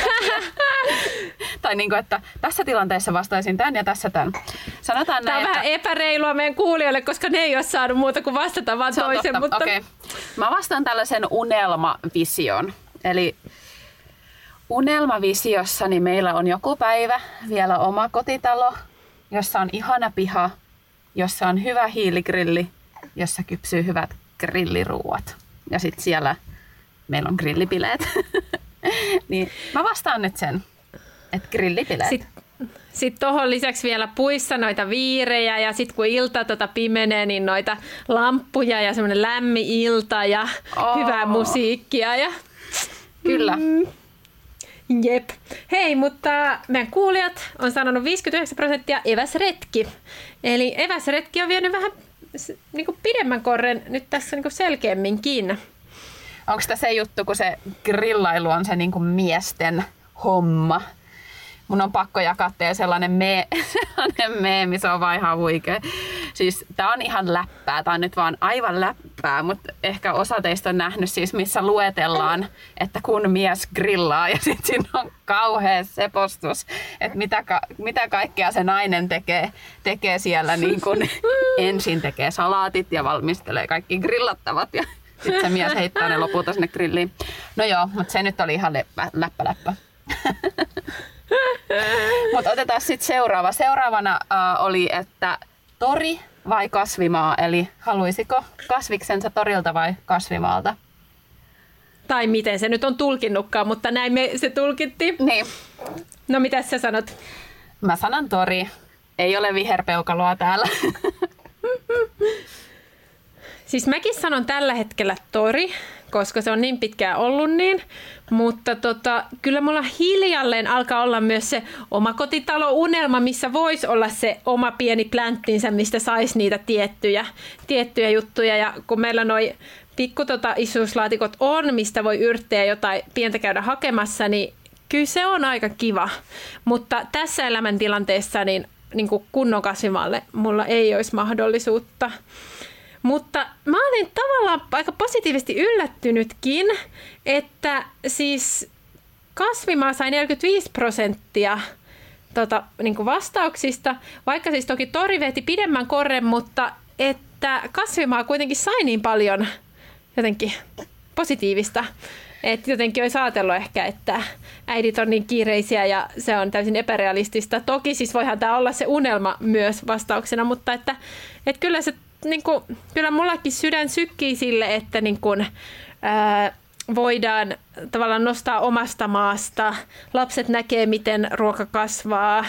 Tai niin kuin, että tässä tilanteessa vastaisin tämän ja tässä tämän. Sanotaan Tämä näin, on että... vähän epäreilua meidän kuulijoille, koska ne ei ole saanut muuta kuin vastata vaan toisen. Totta. Mutta... Okay. Mä vastaan tällaisen unelmavision. Eli unelmavisiossa niin meillä on joku päivä vielä oma kotitalo, jossa on ihana piha, jossa on hyvä hiiligrilli, jossa kypsyy hyvät grilliruuat. Ja sitten siellä meillä on grillipileet. niin mä vastaan nyt sen, että grillipileet. Sitten sitten tuohon lisäksi vielä puissa noita viirejä ja sitten kun ilta tota pimenee, niin noita lamppuja ja semmoinen lämmin ilta ja oh. hyvää musiikkia. Ja... Kyllä. Mm. Jep. Hei, mutta meidän kuulijat on sanonut 59 prosenttia eväsretki. Eli eväsretki on vienyt vähän niin kuin pidemmän korren nyt tässä niin kuin selkeämminkin. Onko tämä se juttu, kun se grillailu on se niin kuin miesten homma? Mun on pakko jakaa teille sellainen, me, sellainen meemi, se on vaan ihan huikea. Siis tää on ihan läppää, tää on nyt vaan aivan läppää, mutta ehkä osa teistä on nähnyt siis, missä luetellaan, että kun mies grillaa ja sitten siinä on kauhea sepostus, että mitä, ka- mitä kaikkea se nainen tekee, tekee siellä niin kun ensin tekee salaatit ja valmistelee kaikki grillattavat ja sitten se mies heittää ne lopulta sinne grilliin. No joo, mutta se nyt oli ihan läppä läppä. läppä. Mutta otetaan sitten seuraava. Seuraavana uh, oli, että tori vai kasvimaa, eli haluaisiko kasviksensa torilta vai kasvimaalta? Tai miten se nyt on tulkinnutkaan, mutta näin me se tulkitti. Niin. No mitä sä sanot? Mä sanon tori. Ei ole viherpeukaloa täällä. siis mäkin sanon tällä hetkellä tori, koska se on niin pitkään ollut niin. Mutta tota, kyllä mulla hiljalleen alkaa olla myös se omakotitalo-unelma, missä voisi olla se oma pieni plänttinsä, mistä saisi niitä tiettyjä, tiettyjä juttuja. Ja kun meillä noi pikku tota, isuuslaatikot on, mistä voi yrttejä jotain pientä käydä hakemassa, niin kyllä se on aika kiva. Mutta tässä elämäntilanteessa niin, niin kuin kunnon kasvimalle mulla ei olisi mahdollisuutta. Mutta mä olen tavallaan aika positiivisesti yllättynytkin, että siis kasvimaa sai 45 prosenttia tota, niin vastauksista, vaikka siis toki tori veti pidemmän korren, mutta et tämä kasvimaa kuitenkin sai niin paljon jotenkin positiivista, että jotenkin olisi ajatellut ehkä, että äidit on niin kiireisiä ja se on täysin epärealistista. Toki siis voihan tämä olla se unelma myös vastauksena, mutta että, että kyllä se niin kuin, kyllä mullakin sydän sykkii sille, että niin kuin, ää, voidaan tavallaan nostaa omasta maasta. Lapset näkee, miten ruoka kasvaa.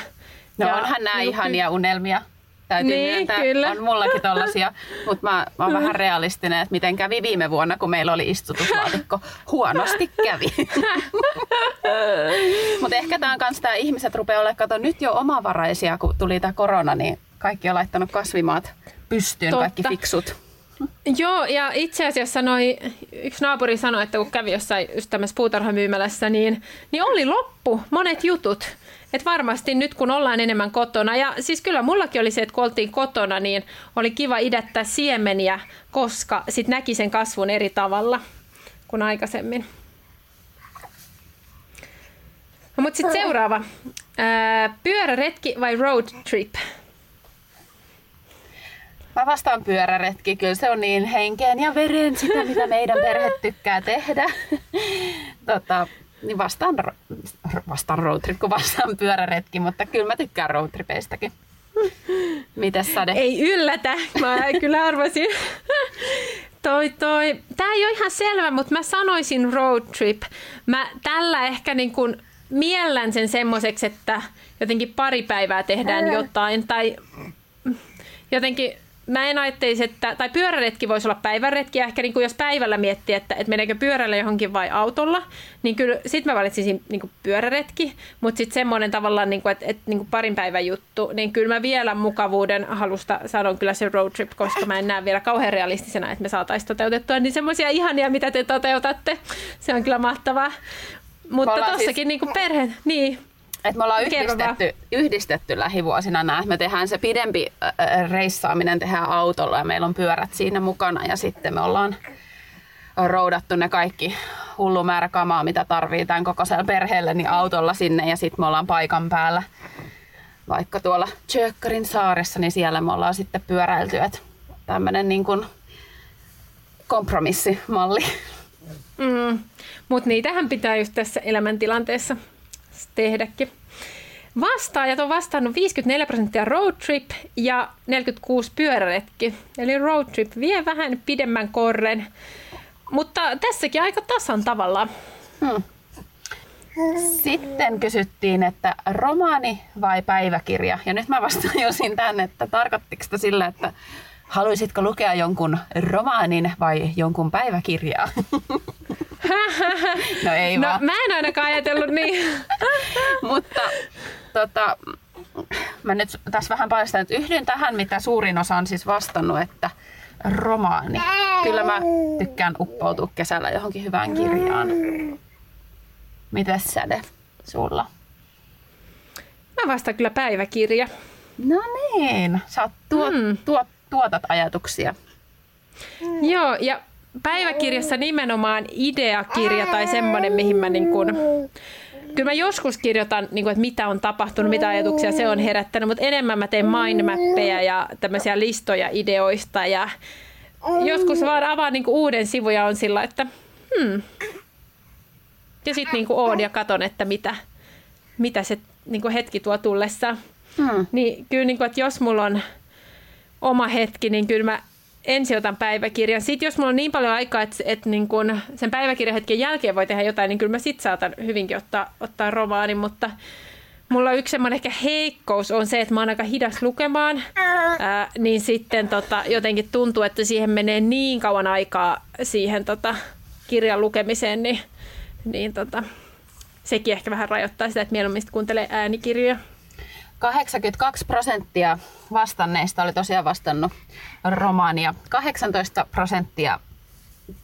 No ja, onhan nämä niin, ihania unelmia. Täytyy niin, myöntää, kyllä. on mullakin tollasia, mutta mä, mä oon vähän realistinen, että miten kävi viime vuonna, kun meillä oli istutuslaatikko. Huonosti kävi. mutta ehkä tämä on myös tämä ihmiset rupeaa olemaan, kato nyt jo omavaraisia, kun tuli tämä korona, niin kaikki on laittanut kasvimaat pystyyn, Totta. kaikki fiksut. Joo, ja itse asiassa noi, yksi naapuri sanoi, että kun kävi jossain just tämmöisessä puutarhamyymälässä, niin, niin oli loppu monet jutut. Et varmasti nyt kun ollaan enemmän kotona, ja siis kyllä mullakin oli se, että kun oltiin kotona, niin oli kiva idättää siemeniä, koska sit näki sen kasvun eri tavalla kuin aikaisemmin. No, mutta sitten seuraava. Ää, pyöräretki vai road trip? Mä vastaan pyöräretki, kyllä se on niin henkeen ja veren sitä, mitä meidän perhe tykkää tehdä. tota, niin vastaan, vastaan roadtrip, kun vastaan pyöräretki, mutta kyllä mä tykkään roadtripeistäkin. Mites Sade? Ei yllätä, mä kyllä arvasin. toi, toi. Tää ei ole ihan selvä, mutta mä sanoisin road trip. Mä tällä ehkä niin kun miellän sen semmoiseksi, että jotenkin pari päivää tehdään jotain. Tai jotenkin mä en ajattelisi, että, tai pyöräretki voisi olla päiväretki, ehkä niin kuin jos päivällä miettii, että, että meneekö pyörällä johonkin vai autolla, niin kyllä sit mä valitsisin niin kuin pyöräretki, mutta sitten semmoinen tavallaan, niin kuin, että, että niin kuin parin päivän juttu, niin kyllä mä vielä mukavuuden halusta sanon kyllä se road trip, koska mä en näe vielä kauhean realistisena, että me saataisiin toteutettua niin semmoisia ihania, mitä te toteutatte. Se on kyllä mahtavaa. Mutta tossakin siis... niin kuin perhe, niin, et me ollaan yhdistetty, yhdistetty lähivuosina nämä. Me tehdään se pidempi reissaaminen tehdään autolla ja meillä on pyörät siinä mukana ja sitten me ollaan roudattu ne kaikki hullu määrä kamaa, mitä tarvii tämän kokoisella perheelle, niin autolla sinne ja sitten me ollaan paikan päällä. Vaikka tuolla Tjökkarin saaressa, niin siellä me ollaan sitten pyöräilty, että tämmöinen niin kuin kompromissimalli. Mm. Mutta niitähän pitää just tässä elämäntilanteessa tehdäkin. Vastaajat on vastannut 54 prosenttia road trip ja 46 pyöräretki. Eli road trip vie vähän pidemmän korren, mutta tässäkin aika tasan tavallaan. Hmm. Sitten kysyttiin, että romaani vai päiväkirja? Ja nyt mä vastaan josin tänne, että tarkoittiko sillä, että haluaisitko lukea jonkun romaanin vai jonkun päiväkirjaa? no ei no, vaan. mä en ainakaan ajatellut niin. Mutta tota, mä nyt tässä vähän paljastan, että yhdyn tähän, mitä suurin osa on siis vastannut, että romaani. Kyllä mä tykkään uppoutua kesällä johonkin hyvään kirjaan. Mitäs säde sulla? Mä vastaan kyllä päiväkirja. No niin, sä tuot, mm. tuot, tuotat ajatuksia. Joo, ja päiväkirjassa nimenomaan ideakirja tai semmoinen, mihin mä niin kun, kyllä mä joskus kirjoitan, niin kun, että mitä on tapahtunut, mitä ajatuksia se on herättänyt, mutta enemmän mä teen mindmappeja ja tämmöisiä listoja ideoista ja joskus vaan avaan niin uuden sivun ja on sillä, että hmm. Ja sitten niin oon ja katon, että mitä, mitä se niin hetki tuo tullessa. Hmm. Niin kyllä, niin kuin, että jos mulla on oma hetki, niin kyllä mä ensin otan päiväkirjan. Sitten jos mulla on niin paljon aikaa, että, että niin kun sen päiväkirjahetken jälkeen voi tehdä jotain, niin kyllä mä sitten saatan hyvinkin ottaa, ottaa romaanin, mutta mulla yksi semmoinen ehkä heikkous on se, että mä oon aika hidas lukemaan, ää, niin sitten tota, jotenkin tuntuu, että siihen menee niin kauan aikaa siihen tota, kirjan lukemiseen, niin, niin tota, sekin ehkä vähän rajoittaa sitä, että mieluummin kuuntelee äänikirjoja. 82 prosenttia vastanneista oli tosiaan vastannut romaania. 18 prosenttia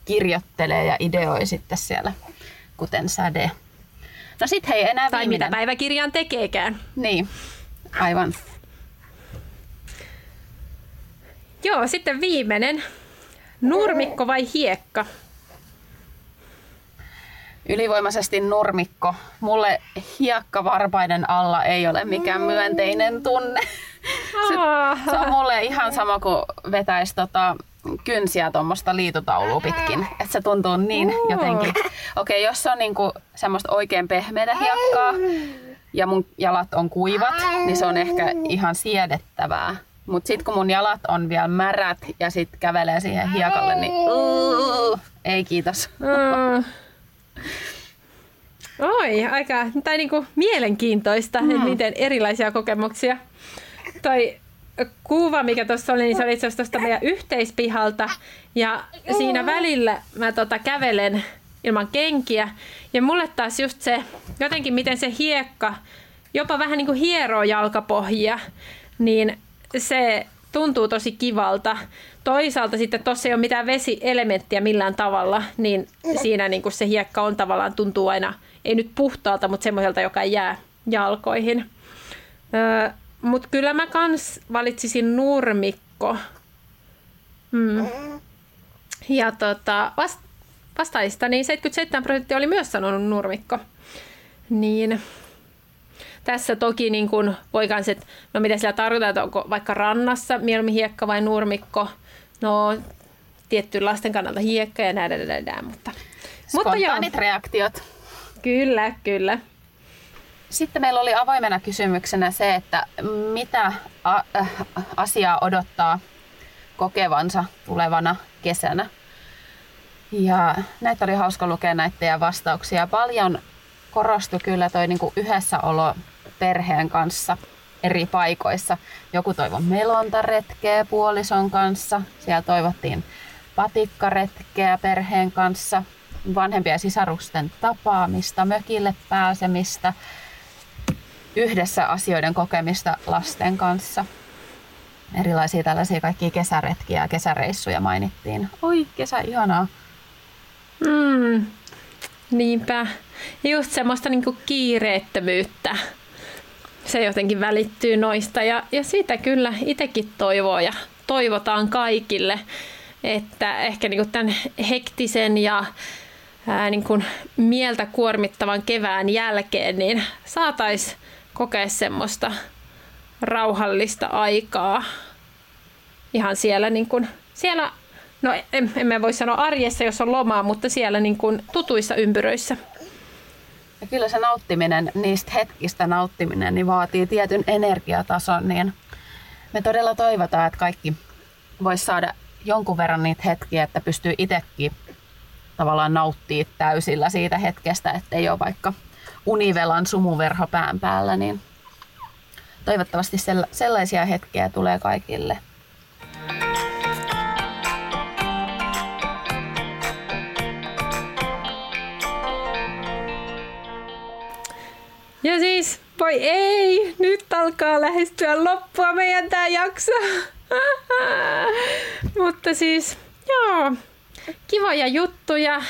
kirjoittelee ja ideoi sitten siellä, kuten säde. No sit hei, enää Tai viimeinen. mitä päiväkirjaan tekeekään. Niin, aivan. Joo, sitten viimeinen. Nurmikko vai hiekka? Ylivoimaisesti nurmikko. Mulle hiekka varpaiden alla ei ole mikään myönteinen tunne. Se, se on mulle ihan sama kuin vetäisi tota, kynsiä tuommoista liitutaulua pitkin. Että se tuntuu niin jotenkin. Okei, okay, jos se on niinku semmoista oikein pehmeää hiekkaa ja mun jalat on kuivat, niin se on ehkä ihan siedettävää. Mutta sitten kun mun jalat on vielä märät ja sitten kävelee siihen hiekalle, niin uh, ei kiitos. Mm. Oi, aika tai niinku mielenkiintoista, mm. että miten erilaisia kokemuksia. Toi kuva, mikä tuossa oli, niin se oli itse asiassa tuosta meidän yhteispihalta. Ja siinä välillä mä tota kävelen ilman kenkiä. Ja mulle taas just se, jotenkin miten se hiekka jopa vähän niin kuin hieroo jalkapohjia, niin se tuntuu tosi kivalta. Toisaalta sitten tuossa ei ole mitään vesielementtiä millään tavalla, niin siinä niin kuin se hiekka on tavallaan tuntuu aina, ei nyt puhtaalta, mutta semmoiselta, joka jää jalkoihin. Öö, mutta kyllä mä kans valitsisin nurmikko. Hmm. Ja tota, vast, vastaista, niin 77 prosenttia oli myös sanonut nurmikko. Niin tässä toki niin kun voi kans, että no mitä sillä tarkoittaa, että onko vaikka rannassa mieluummin hiekka vai nurmikko. No tietty lasten kannalta hiekka ja näin, näin, näin mutta, mutta joo. reaktiot. Kyllä, kyllä. Sitten meillä oli avoimena kysymyksenä se, että mitä äh, asiaa odottaa kokevansa tulevana kesänä. Ja näitä oli hauska lukea näitä vastauksia. Paljon korostui kyllä toi niinku yhdessäolo perheen kanssa eri paikoissa. Joku toivoi melontaretkeä puolison kanssa. Siellä toivottiin patikkaretkeä perheen kanssa. Vanhempien sisarusten tapaamista, mökille pääsemistä, yhdessä asioiden kokemista lasten kanssa. Erilaisia tällaisia kaikkia kesäretkiä ja kesäreissuja mainittiin. Oi, kesä ihanaa. Mm, niinpä. Just semmoista niinku kiireettömyyttä. Se jotenkin välittyy noista ja, ja siitä kyllä itsekin toivoo ja toivotaan kaikille, että ehkä niinku tämän hektisen ja ää, niinku mieltä kuormittavan kevään jälkeen niin saataisiin kokea semmoista rauhallista aikaa ihan siellä, niin kuin, siellä no emme voi sanoa arjessa, jos on lomaa, mutta siellä niin kuin tutuissa ympyröissä. Ja kyllä se nauttiminen, niistä hetkistä nauttiminen, niin vaatii tietyn energiatason, niin me todella toivotaan, että kaikki vois saada jonkun verran niitä hetkiä, että pystyy itsekin tavallaan nauttii täysillä siitä hetkestä, ettei ole vaikka univelan sumuverho pään päällä, niin toivottavasti sellaisia hetkiä tulee kaikille. Ja siis, voi ei, nyt alkaa lähestyä loppua meidän tämä jakso. Mutta siis, joo, kivoja juttuja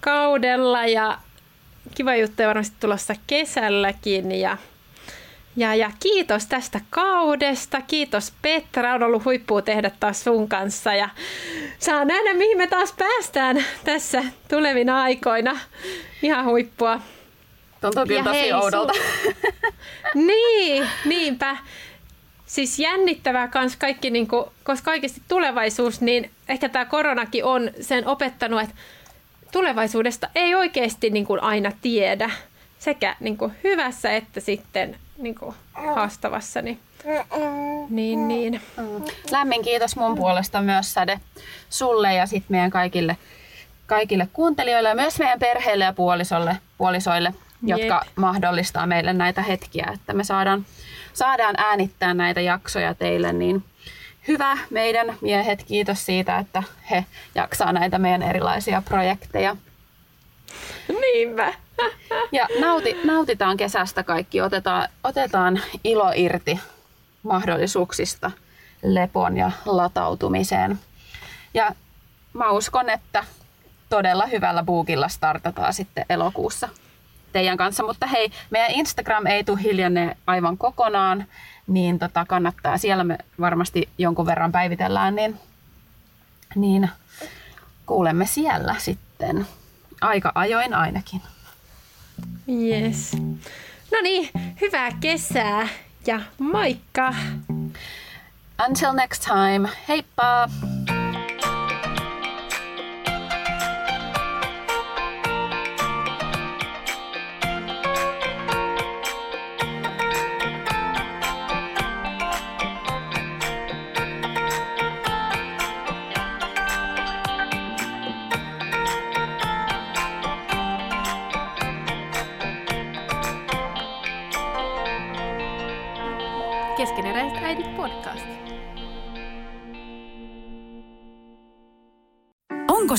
kaudella ja kiva juttu varmasti tulossa kesälläkin ja ja, ja kiitos tästä kaudesta. Kiitos Petra. On ollut huippua tehdä taas sun kanssa. Ja saa nähdä, mihin me taas päästään tässä tulevina aikoina. Ihan huippua. Tuntuu kyllä tosi hei, oudolta. Su- niin, niinpä. Siis jännittävää kans kaikki, niin kuin, koska oikeasti tulevaisuus, niin ehkä tämä koronakin on sen opettanut, että tulevaisuudesta ei oikeasti niin kuin aina tiedä. Sekä niin kuin hyvässä että sitten niin kuin haastavassa. Niin, niin, niin. Lämmin kiitos mun puolesta myös Sade sulle ja sitten meidän kaikille, kaikille kuuntelijoille ja myös meidän perheelle ja puolisolle, puolisoille, jotka Jep. mahdollistaa meille näitä hetkiä, että me saadaan, saadaan äänittää näitä jaksoja teille, niin hyvä meidän miehet, kiitos siitä, että he jaksaa näitä meidän erilaisia projekteja. Niinpä. Ja nauti, nautitaan kesästä kaikki, otetaan, otetaan ilo irti mahdollisuuksista lepon ja latautumiseen. Ja mä uskon, että todella hyvällä buukilla startataan sitten elokuussa teidän kanssa. Mutta hei, meidän Instagram ei tule hiljenne aivan kokonaan, niin tota kannattaa. Siellä me varmasti jonkun verran päivitellään, niin, niin kuulemme siellä sitten. Aika ajoin ainakin. Yes. No niin, hyvää kesää ja moikka! Until next time, heippa!